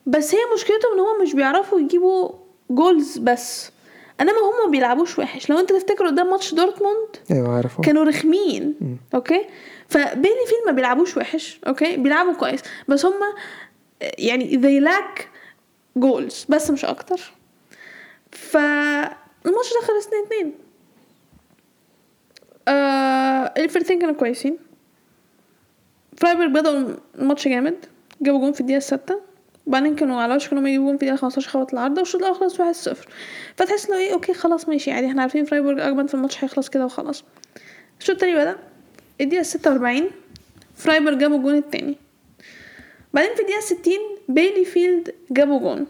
A: بس هي مشكلتهم إن هم مش بيعرفوا يجيبوا goals بس. انما هم ما بيلعبوش وحش. لو انت تفتكر قدام ماتش دورتموند
B: أيوه عارف.
A: كانوا رخمين okay؟ فبيلي فيل ما بيلعبوش وحش okay؟ بيلعبوا كويس. بس هم يعني they lack goals بس مش أكتر. فالماتش ده خلص 2 2 آه الفرقتين كانوا كويسين. فرايبورغ بدأوا الماتش جامد. جابوا جون في الدقيقة الستة. وبعدين كانوا على وشك إنهم يجيبوا جون في الدقيقة 15 خبط العارضة والشوط الأول خلص 1 0 فتحس لو إيه okay خلاص ماشي عادي إحنا عارفين فرايبورغ أجمد في الماتش هيخلص كده وخلاص. الشوط التاني بدأ الدقيقة 46 فرايبورغ جابوا الجون التاني. بعدين في الدقيقة 60 بيلي فيلد جابوا جون.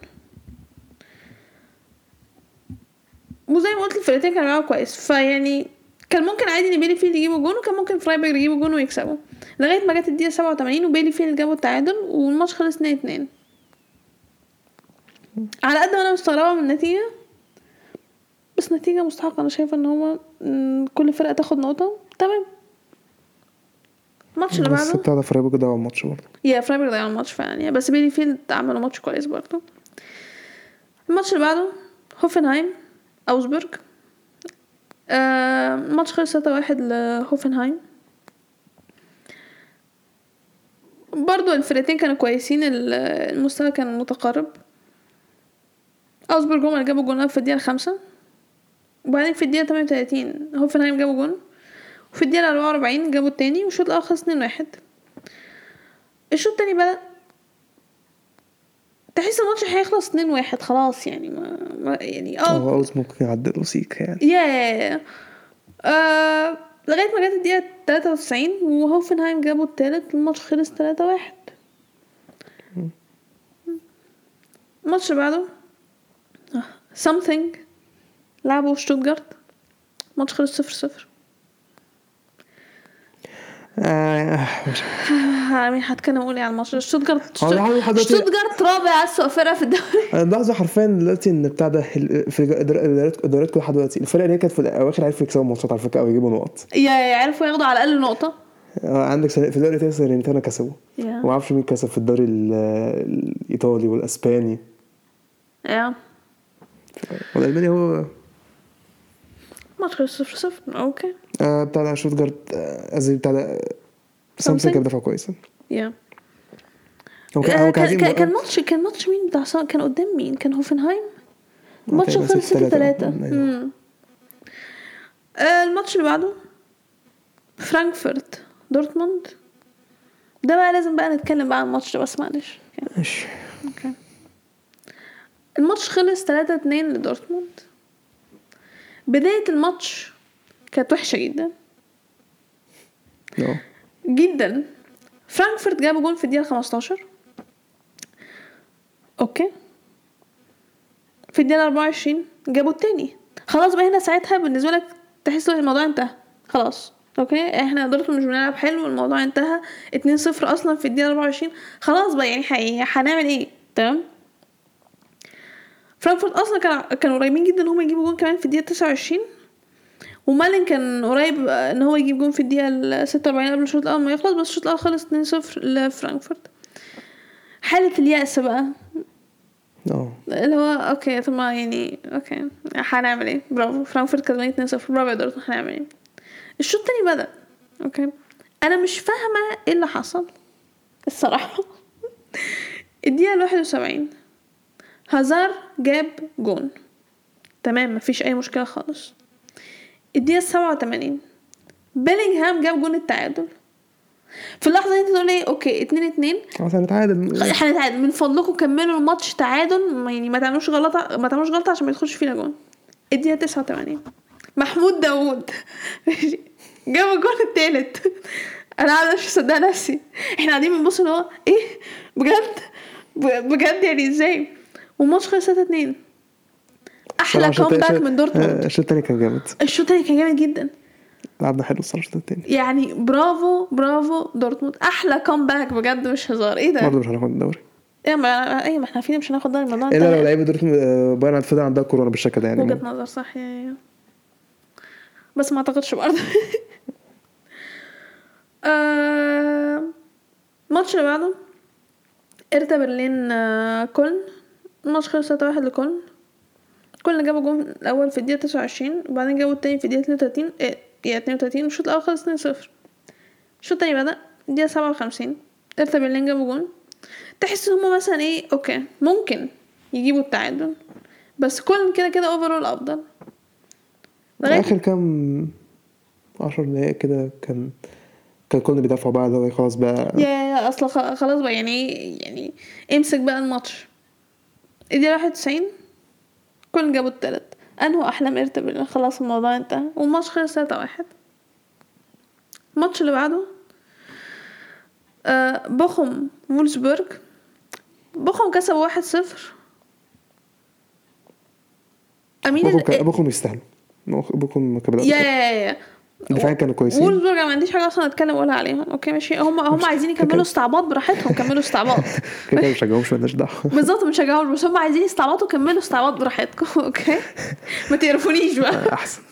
A: وزي ما قلت الفرقتين كانوا بيلعبوا كويس. فيعني كان ممكن عادي إن بيلي فيلد يجيبوا جون وكان ممكن فرايبورغ يجيبوا جون ويكسبوا. لغاية ما جت الدقيقة 87 وبيلي فيلد جابوا التعادل والماتش خلص 2 2 على قد ما أنا مستغربة من النتيجة بس نتيجة مستحقة. أنا شايفة إن م، كل فرقة تاخد نقطة. تمام. الماتش اللي
B: بس
A: بعده.
B: بتاع ده فرايبورغ ده اول ماتش برضه.
A: yeah فرايبورغ ضيعوا الماتش فعلا. بس بيلي فيلد عملوا ماتش كويس برضه. الماتش اللي بعده هوفنهايم أوجسبورج آه الماتش خلص 3 واحد لهوفنهايم. برضو الفرقتين كانوا كويسين. ال- المستوى كان متقارب. أوجسبورج هم اللي جابوا جون؟ في الدقيقة الخامسة. وبعدين في الدقيقة 38 هوفنهايم جابوا جون. وفي الدقيقة 44 جابوا التاني والشوط الأول خلص 2 واحد. الشوط التاني بدأ تحس الماتش هيخلص 2 واحد خلاص يعني ما, ما يعني آه
B: هو عاوز ممكن يعدل وسيك يعني.
A: يا يا يا آه لغاية ما جت الدقيقة 93 وهوفنهايم جابوا التالت الماتش خلص 3 واحد. الماتش بعده؟ Something. لعبوا شتوتجارت الماتش خلص صفر صفر.
B: آه. مش
A: مين هتكلم أقول إيه على الماتش؟ شتوتجارت شتوتجارت رابع أسوأ فرقة في الدوري.
B: أنا ملاحظه حرفيا دلوقتي إن بتاع ده في الدوريات كلها لحد دلوقتي الفرق اللي هي كانت في الاواخر عرفوا يكسبوا ماتشات على فكرة أو يجيبوا نقط.
A: yeah يعرفوا ياخدوا على الأقل نقطة.
B: آه، عندك في الدوري الإيطالي ساليرنيتانا كسبوا. وما أعرفش مين كسب في الدوري ال- الإيطالي والأسباني.
A: yeah.
B: والألماني هو
A: خلص صفر صفر. okay.
B: آه بتاع ده شتوتجارت آه، قصدي بتاع ده سامسونج. كان بيدافع كويس.
A: yeah
B: هو كان
A: آه،
B: كان
A: كان ماتش كان ماتش مين بتاع كان قدام مين؟ كان هوفنهايم؟ الماتش خلص 6
B: 6-3.
A: 3
B: أيوة.
A: الماتش اللي بعده؟ فرانكفورت. دورتموند؟ ده بقى لازم بقى نتكلم بقى عن الماتش ده بس معلش.
B: ماشي.
A: okay الماتش خلص 3 2 لدورتموند. بداية الماتش كانت وحشة جدا.
B: آه.
A: جدا. فرانكفورت جابوا جول في الدقيقة 15 okay. في الدقيقة 24 جابوا التاني. خلاص بقى هنا ساعتها بالنسبة لك تحس إن الموضوع انتهى. خلاص. okay. إحنا دورتموند مش بنلعب حلو الموضوع انتهى. 2-0 أصلا في الدقيقة 24 خلاص بقى يعني هنعمل إيه؟ تمام؟ فرانكفورت أصلا كان كانوا قريبين جدا إن هم يجيبوا جون كمان في الدقيقة 29 ومالن كان قريب إن هو يجيب جون في الدقيقة ال 46 قبل الشوط الأول. ما يخلص بس الشوط الأول خلص 2-0 لفرانكفورت. حالة اليأس بقى.
B: آه.
A: اللي هو okay طب ما يعني okay هنعمل إيه؟ برافو. فرانكفورت كسبانين 2-0 برافو يا دورتموند هنعمل إيه؟ الشوط التاني بدأ. okay. أنا مش فاهمة إيه اللي حصل. الصراحة. الدقيقة الواحد وسبعين. هازار جاب جون. تمام مفيش أي مشكلة خالص. السبعة وتمانين. بيلينغهام جاب جون التعادل. في اللحظة دي انت تقول إيه؟ okay اتنين اتنين.
B: خلاص هنتعادل.
A: هنتعادل. من فضلكم كملوا الماتش تعادل يعني ما تعملوش غلطة ما تعملوش غلطة عشان ما يدخلش فينا جون. الدقيقة 89 محمود داوود. جاب الجون التالت. أنا قاعدة مش مصدقه نفسي. إحنا قاعدين بنبص اللي هو إيه؟ بجد؟ بجد يعني إزاي؟ والماتش خلص 3 2 أحلى
B: comeback
A: من
B: آه،
A: دورتموند
B: الشوط التاني كان جامد.
A: الشوط التاني كان جامد جدا.
B: لعبنا حلو الصراحة الشوط التاني.
A: يعني برافو برافو دورتموند. أحلى comeback بجد مش هزار. إيه ده؟
B: برضه مش هناخد الدوري.
A: إيه ما إيه ما إحنا عارفين مش هناخد دوري الموضوع
B: already
A: انتهى.
B: لعيبة دورتموند آه، بايرن هتفضل عندها كورونا بالشكل ده يعني.
A: وجهة نظر صح yeah. بس ما أعتقدش برضه. آه، الماتش اللي بعده إرتا برلين آه، كولن. الماتش خلص 3 واحد لكولن كولن اللي جابوا جون الأول في الدقيقة 29 وبعدين جابوا التاني في الدقيقة 32 إيه دقيقه 32 والشوط الأول خلص 2-0 الشوط التاني بدأ الدقيقة 57 ارتا برلين جابوا جون. تحس إن هما مثلا إيه okay ممكن يجيبوا التعادل بس كولن كده كده overall أفضل.
B: آخر كام عشر دقايق كده كان كان كولن بيدافعوا بقى خلاص بقى.
A: يا يا أصل خلاص بقى يعني يعني امسك بقى الماتش. الدقيقة 91 كولن جابوا التالت انهوا أحلام ارتبل خلاص الموضوع انتهى. والماتش خلص 3 واحد. الماتش اللي بعده آه بوخم وولسبورج بوخم كسبوا واحد صفر. أمين
B: كان- بوخم يستاهلوا. بوخم كان
A: yeah yeah yeah.
B: دفاعيا كانوا كويسين.
A: وولسبورج أنا ما عنديش حاجة أصلا أتكلم اقولها عليهم. okay ماشي. هم هم عايزين يكملوا استعباط براحتهم كملوا استعباط.
B: كده كده مش هجاوبش مالناش دعوة.
A: بالظبط مش هجاوب بس هم عايزين يستعبطوا كملوا استعباط براحتكم. okay؟ ما تقرفونيش بقى.
B: أحسن.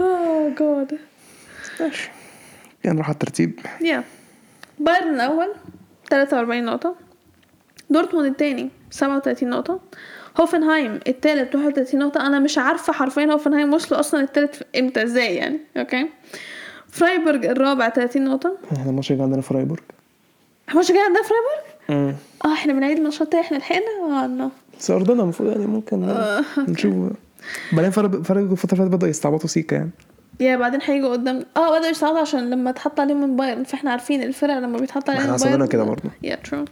A: oh God
B: ماشي. يعني نروح على الترتيب.
A: yeah بايرن الأول 43 نقطة. دورتموند التاني 37 نقطة. هوفنهايم التالت 31 نقطة. أنا مش عارفة حرفيا هوفنهايم وصلوا أصلا التالت إمتى إزاي يعني؟ okay. فرايبورج الرابع 30 نقطة.
B: إحنا الماتش اللي عندنا فرايبورج
A: إحنا مش جاي عندنا فرايبورج؟ آه إحنا بنعيد تاني إحنا لحقنا؟ oh no
B: بس ارضنا المفروض يعني ممكن نشوف. بعدين فرق الفترة اللي فاتت بدأوا يستعبطوا سيكا يعني.
A: yeah بعدين هيجوا قدام. آه بدأوا يصعدوا عشان لما اتحط عليهم من بايرن فإحنا عارفين الفرق لما بيتحط عليهم
B: إحنا
A: من بايرن
B: كده برضه.
A: yeah true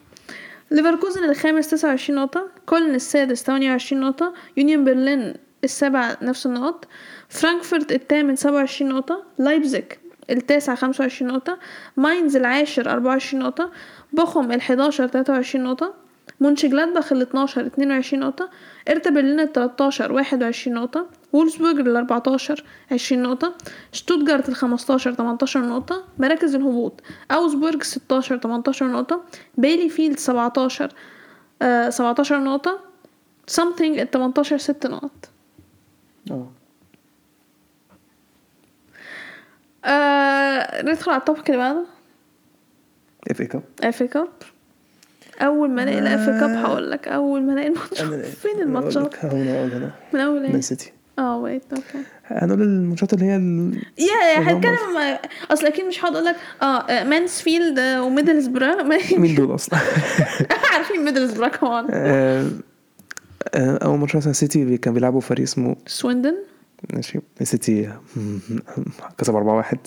A: ليفركوزن الخامس 29 نقطة كولن السادس 28 نقطة يونيون برلين السابع نفس النقط فرانكفورت الثامن 27 نقطة لايبزيج التاسع 25 نقطة ماينز العاشر 24 نقطة بوخم ال 11 23 نقطة مونشنجلادباخ ال 12 22 نقطة إرتا برلين ال 13 21 نقطة وولفسبورج ال 14 20 نقطة. شتوتجارت ال 15 18 نقطة. مراكز الهبوط. أوزبورج 16 18 نقطة. بيليفيلد 17 آه 17 نقطة. something ال 18 6 نقط.
B: آه.
A: آه ندخل على الطبق اللي بعده.
B: FA Cup
A: FA Cup أول ما الاقي ال FA Cup هقول لك أول ما الاقي الماتش. فين الماتشات
B: هنا أقول هنا.
A: من
B: أول
A: إيه؟
B: سيتي
A: آه okay
B: هنقول الماتشات اللي هي ال... yeah
A: هتكلم أصل أكيد مش هقعد أقول لك آه مانسفيلد وميدلسبرا
B: مين دول أصلا؟
A: عارفين ميدلسبرا كمان
B: آه، آه، أول ماتش مثلا سيتي كان بيلعبوا فريق اسمه
A: سويندون
B: ماشي. سيتي كسب 4 1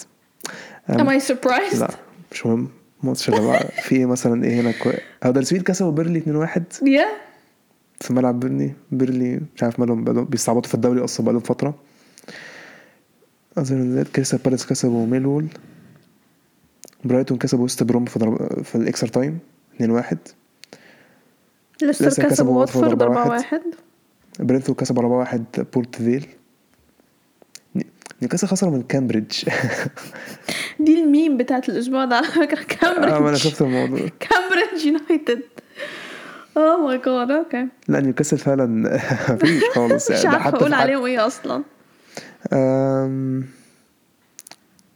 A: am I surprised?
B: لا مش مهم. ماتش اللي في إيه مثلا؟ إيه هنا كوي... هدرسفيلد كسبوا بيرنلي 2 1
A: yeah
B: في ملعب بيرنلي بيرنلي مش عارف مالهم بقالهم بيستعبطوا في الدوري أصلا بقالهم فترة. أظن ذات كريستال بالاس كسبوا ميلول برايتون كسبوا وست بروم في, ضرب... في ال extra time 2 1
A: ليستر
B: كسبوا
A: كسبوا
B: واتفورد
A: واتفورد 4
B: 4-1.
A: 1
B: برينفورد كسب 4 1 بورت فيل. نيوكاسل خسر من كامبريدج.
A: دي الميم بتاعت الأسبوع ده على فكرة
B: آه ما أنا
A: كامبريدج.
B: شفت الموضوع.
A: كامبريدج يونايتد. oh my God okay
B: لا نيوكاسل فعلا مفيش خالص
A: مش
B: ده عارفة أقول
A: عليهم إيه أصلا.
B: أم...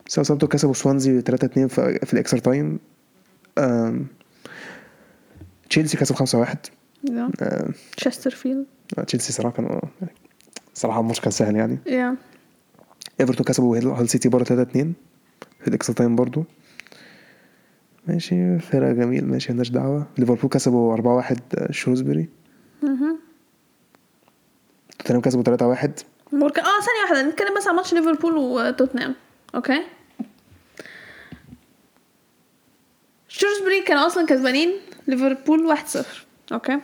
B: ساوثهامبتون كسبوا سوانزي 3 2 في, في ال extra time. أم... تشيلسي كسب 5 1
A: yeah.
B: أم...
A: تشسترفيلد
B: تشيلسي صراحة كانوا صراحة الماتش كان سهل يعني.
A: يا
B: إيفرتون كسبوا هيل هال سيتي بره 3 2 في ال extra time برضو ماشي فرقة جميل ماشي مالناش دعوة. ليفربول كسبوا 4 1 شروزبري. توتنهام كسبوا 3 1
A: موركام آه ثانية واحدة نتكلم بس عن ماتش ليفربول وتوتنهام okay؟ شروزبري كانوا أصلا كسبانين ليفربول 1-0 okay؟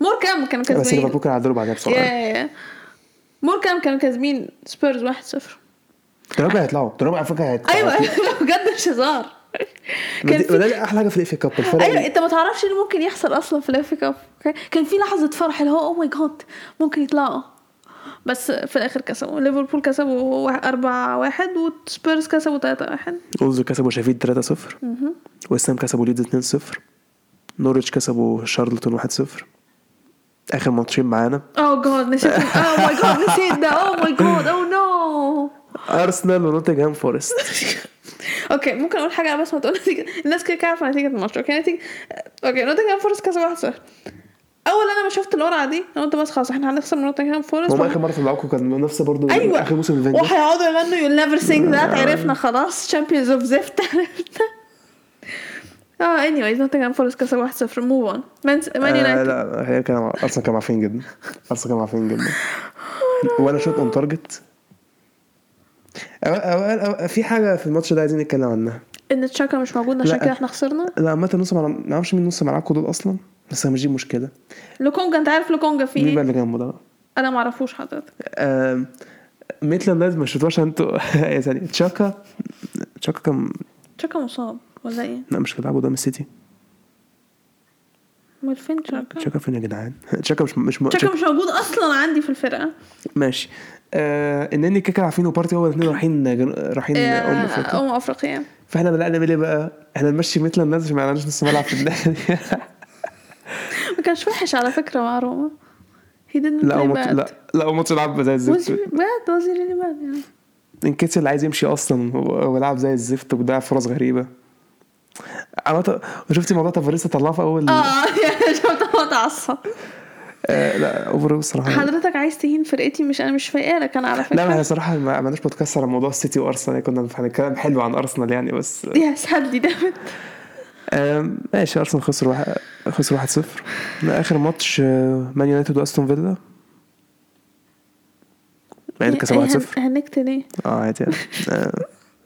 A: موركام كانوا
B: بس ليفربول
A: كسبانين
B: كانوا عدلوا بعدها بسرعة.
A: يا موركام كانوا كسبانين سبيرز 1-0
B: دول هيطلعوا. دول على فكرة هيطلعوا
A: أيوه بجد مش هزار. كان في-
B: ده أحلى حاجة في ال FA Cup الفرق
A: أيوه أنت ما تعرفش اللي ممكن يحصل أصلا في ال FA Cup. كان في لحظة فرح اللي هو oh my God ممكن يطلعوا. بس في الآخر كسبوا. ليفربول كسبوا 4 1 وسبيرز كسبوا 3 1
B: وولفز كسبوا شيفيلد 3 0 ويست هام كسبوا ليدز 2 0 نورويتش كسبوا شارلتون 1 0 آخر ماتشين معانا.
A: oh God نسيت. oh my God نسيت ده. oh my God oh no
B: أرسنال ونوتنغهام فورست.
A: okay ممكن أقول حاجة بس ما تقول نتيجة. الناس كده عارفة نتيجة الماتش. okay نتيجة. okay نوتنجهام فورست كسب 1 0 أول أنا ما شفت القرعه دي أنا قلت بس خلاص إحنا هنخسر من نوتنغهام فورست
B: هو آخر مرة طلعوكم كان نفس برضه
A: أيوه.
B: آخر موسم فينجر
A: وهيقعدوا يغنوا you never sing that عرفنا خلاص. champions of زفت عرفنا. آه anyways نوتنغهام فورست كسب 1-0 move on man
B: آه
A: يونايتد
B: لا هي كان أرسنال كانوا عارفين جدا. أرسنال كانوا عارفين جدا. ولا shot on target في حاجة في الماتش ده عايزين نتكلم عنها.
A: إن تشاكا مش موجود عشان. كده إحنا خسرنا.
B: لا عامة نص ما أعرفش مين نص ملعبكم دول أصلا بس مش دي مشكله
A: لوكونجا أنت عارف لوكونجا في
B: مين بقى
A: إيه
B: اللي جنبه ده؟
A: أنا ما أعرفوش حضرتك.
B: آم، ميتلاند نايلز ما شفتوش أنتوا يعني تشاكا تشاكا كان
A: تشاكا مصاب ولا إيه؟
B: لا مش بيلعبوا قدام السيتي.
A: أمال فين تشاكا؟
B: تشاكا فين يا جدعان؟ تشاكا مش مش
A: تشاكا مش موجود أصلا عندي في الفرقة.
B: ماشي. آه النني كيكا عارفين وبارتي هو الاثنين رايحين رايحين ام أفريقيا.
A: أمم أفريقيا.
B: فإحنا بدأنا نعمل إيه بقى؟ إحنا نمشي نايلز عشان ما عندناش نص ملعب في دي
A: ما كانش وحش على فكرة مع روما. Didn't
B: لا هو لا لا هو ماتش لعب زي الزفت.
A: was he really bad يعني.
B: إنكيتيا اللي عايز يمشي أصلا هو لعب زي الزفت وضيع فرص غريبة. عملت شفتي موضوع تافاريس طلعه في
A: أول آه شفت هو اتعصب
B: آه لا over الصراحه
A: حضرتك عايز تهين فرقتي مش أنا مش فايقه لك أنا على
B: لا ما هي
A: فكرة.
B: صراحة ما عملناش بودكاست على موضوع السيتي وارسنال يعني كنا هنتكلم حلو عن ارسنال يعني بس
A: يا سهل damn it
B: آم، ماشي ارسنال خسر واحد خسر 1-0 آخر ماتش آه، مان يونايتد واستون فيلا مان كسب 1-0
A: هنكت ليه؟
B: آه عادي يعني. آه،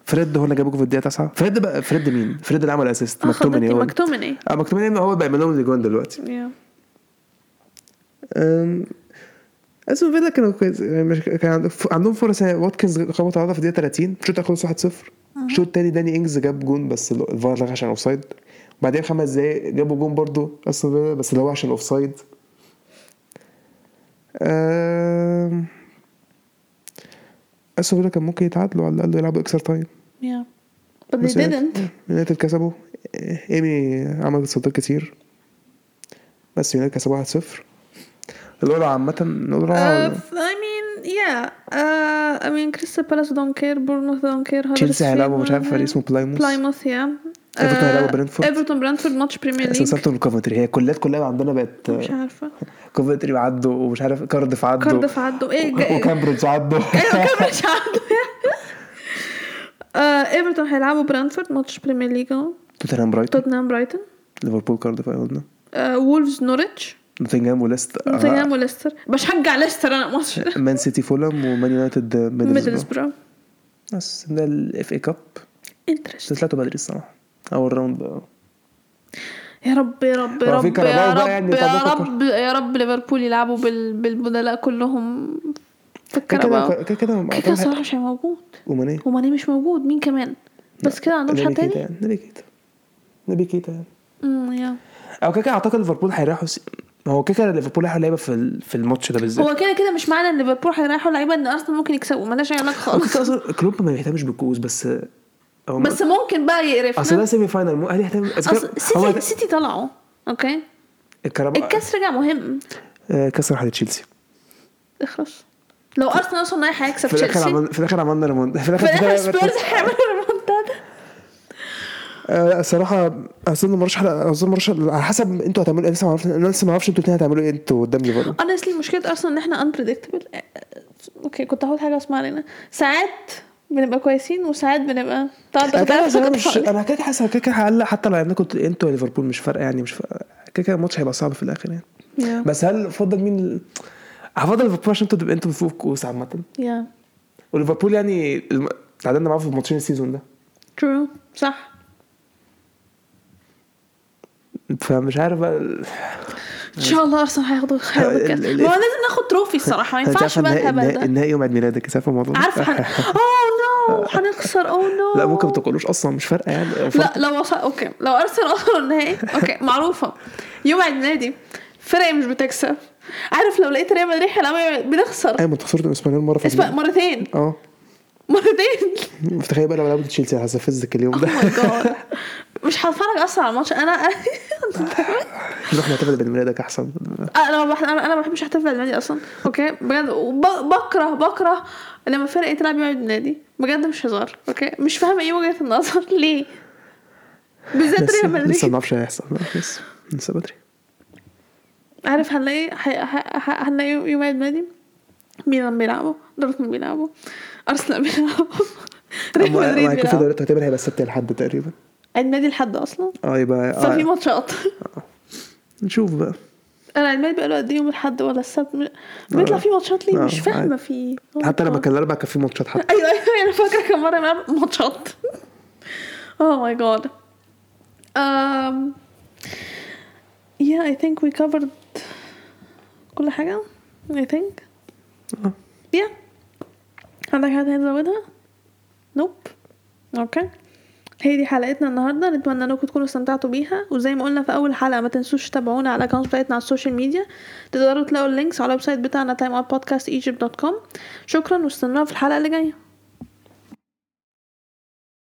B: فريد هو اللي جابوكوا في الدقيقة 9 فريد بقى فريد مين؟ فريد اللي عمل
A: assist
B: مكتومني هو.
A: مكتومني
B: آه مكتومني هو بقى لهم الأجوان دلوقتي.
A: يا.
B: استون فيلا كانوا كويس يعني مش كان عندهم فرص يعني واتكنز خبط عرضه في الدقيقه 30 الشوط الأول خلص 1-0 الشوط الثاني داني إنجز جاب جون بس ال- الفار لغى عشان offside. بعدين خمس دقايق جابوا جون برضو أستون فيلا بس اللي هو عشان offside. أم، أستون فيلا كان ممكن يتعادلوا على الأقل يلعبوا extra time
A: yeah but they
B: بس
A: didn't.
B: يونايتد كسبوا. إيمي عمل صدات كتير. بس يونايتد كسبوا 1-0 القرعة عامة القرعة
A: Uh, I mean yeah. Uh, I mean Crystal Palace don't care. Bournemouth don't care.
B: تشيلسي هيلعبوا مش عارف فريق اسمه بلايموث
A: بلايموث يا
B: ايفرتون هيلعبوا برنتفورد.
A: ايفرتون برنتفورد ماتش Premier League
B: ساوثهامبتون وكوفنتري هي الكليات كلها عندنا بقت
A: مش عارفة.
B: كوفنتري وعدوا ومش عارف كاردف عدوا.
A: كاردف عدوا. إيه
B: وكامبريدج عدوا.
A: أيوه كامبريدج عدوا. ايفرتون هيلعبوا برانفورد ماتش Premier League أهو.
B: توتنهام برايتون
A: توتنهام برايتون
B: ليفربول كاردف قلنا
A: وولفز نوريتش
B: نوتنجهام وليستر.
A: نوتنغهام وليستر. بشجع ليستر أنا ماتش
B: مان سيتي فولهام ومان يونايتد ميدلسبرو
A: ميدلسبرو
B: بس ده ال FA Cup
A: انترست
B: طلعتوا بدري الصراحة أول round بقى.
A: يا رب يا رب يا رب يا رب
B: يعني
A: يا رب يا رب ليفربول يلعبوا بال... بالبدلاء كلهم. في
B: كده
A: الكهرباء
B: كده كده
A: صراحة مش موجود.
B: وماني
A: وماني مش موجود. مين كمان؟ بس كده عندهم حد تاني؟
B: يعني. نبي كيتا. نبي كيتا يعني.
A: امم يا
B: أو كده أعتقد ليفربول هيريحوا س... هو كده كده ليفربول هيريحوا لعيبة في في الماتش ده بالذات.
A: هو كده كده مش معنى إن ليفربول هيريحوا لعيبة إن أرسنال ممكن يكسبوا. مالهاش
B: أي علاقة
A: خالص.
B: أصلا كلوب ما بيهتمش بالكؤوس بس هو
A: بس ممكن بقى
B: أصل
A: يقرفنا
B: ده semi final هل يهتم؟ أصل
A: سيتي سيتي طلعوا. okay.
B: الكاراباو
A: الكاس رجع مهم.
B: آه، كاس راح لتشيلسي.
A: اخلص. لو أرسنال وصل نهائي هيكسب
B: في الآخر
A: تشيلسي.
B: عملنا في الآخر عملنا في
A: في الآخر سبيرز هيعملوا
B: الصراحه أظن مرشح أظن مرشح على حسب أنتوا هتعملوا إيه لسه ما أعرفش أنا لسه ما أعرفش أنتوا الاثنين هتعملوا إيه أنتوا قدام ليفربول
A: honestly مشكله ارسنال إن إحنا unpredictable. okay كنت هقول حاجة اسمها علينا. ساعات بنبقى كويسين وساعات بنبقى طبعا
B: أنا
A: كنت
B: أنا
A: كنت
B: مش. أنا كده حاسس كده كده هقلق حتى لو لعبناكم أنتوا يا ليفربول مش فارقة يعني مش فارقة. كده كده الماتش هيبقى صعب في الآخر يعني.
A: Yeah.
B: بس هل افضل مين هفضل ليفربول عشان أنتوا أنتوا فوق الكؤوس عامة.
A: Yeah.
B: وليفربول يعني تعادلنا معاهم في ماتشين ال season ده.
A: True. صح.
B: فمش عارف بقى. ال-
A: إن شاء الله ارسنال هياخدوا
B: ال-
A: ما هو لازم ناخد trophy الصراحة ما ينفعش بقى الهبل
B: النهائي-
A: ده.
B: النهائي يوم عيد ميلادك عارفه الموضوع ده؟
A: عارفة. oh no هنخسر oh no
B: لا ممكن ما تقولوش أصلا مش فارقة يعني.
A: لا لو وصل okay لو ارسنال وصلوا النهائي okay معروفة. يوم عيد ميلادي فرق مش بتكسب. عارف لو لقيت ريال مدريد هيلعبوا بنخسر.
B: أيوه ما انت خسرت إسبانيول مرة في الدوري.
A: مرتين.
B: آه.
A: مرتين.
B: تخيل بقى لو لعبت تشيلسي هستفزك اليوم ده.
A: جاد مش هتفرج أصلا على الماتش. أنا
B: نروح نحتفل بعيد ميلادك أحسن.
A: أنا ما بح... أنا ما بحبش أحتفل بعيد ميلادي أصلا. okay؟ بجد. وب- بكره بكره لما فرقة تلعب يوم عيد ميلادي بجد مش هزار. okay؟ مش فاهمة إيه وجهة النظر. ليه؟ بالذات ريال
B: لسه لسه ما
A: مدريد
B: نعرفش هيحصل لسه. لسه بدري.
A: عارف هنلاقي هنلاقي يوم عيد ميلادي ميلان بيلعبوا دورتموند بيلعبوا أرسنال بيلعبوا ريال مدريد
B: وهيكون في
A: بيلعبوا
B: دوري تقريبا هيبقى السبت لحد تقريبا.
A: عيد ميلادي لحد أصلا؟
B: آه يبقى
A: ففي
B: آه.
A: ماتشات.
B: نشوف بقى.
A: أنا عيد ميلادي بقاله قد إيه؟ يوم الأحد ولا السبت؟ بيطلع فيه ماتشات ليه؟
B: آه،
A: مش فاهمه. في
B: حتى لما كان الأربع كان في ماتشات حتى.
A: أيوه أيوه أنا فاكرة كم مرة ماتشات. Oh my god. um yeah I think we covered كل حاجة. I think.
B: آه.
A: yeah. عندك حاجة تزودها؟ nope okay هي دي حلقتنا النهارده نتمنى إنكم تكونوا استمتعتوا بيها. وزي ما قلنا في أول حلقة ما تنسوش تتابعونا على ال accounts بتاعتنا على ال social media. تقدروا تلاقوا ال links على ال website بتاعنا timeoutpodcastegypt.com شكرا واستنونا في الحلقة اللي جاية.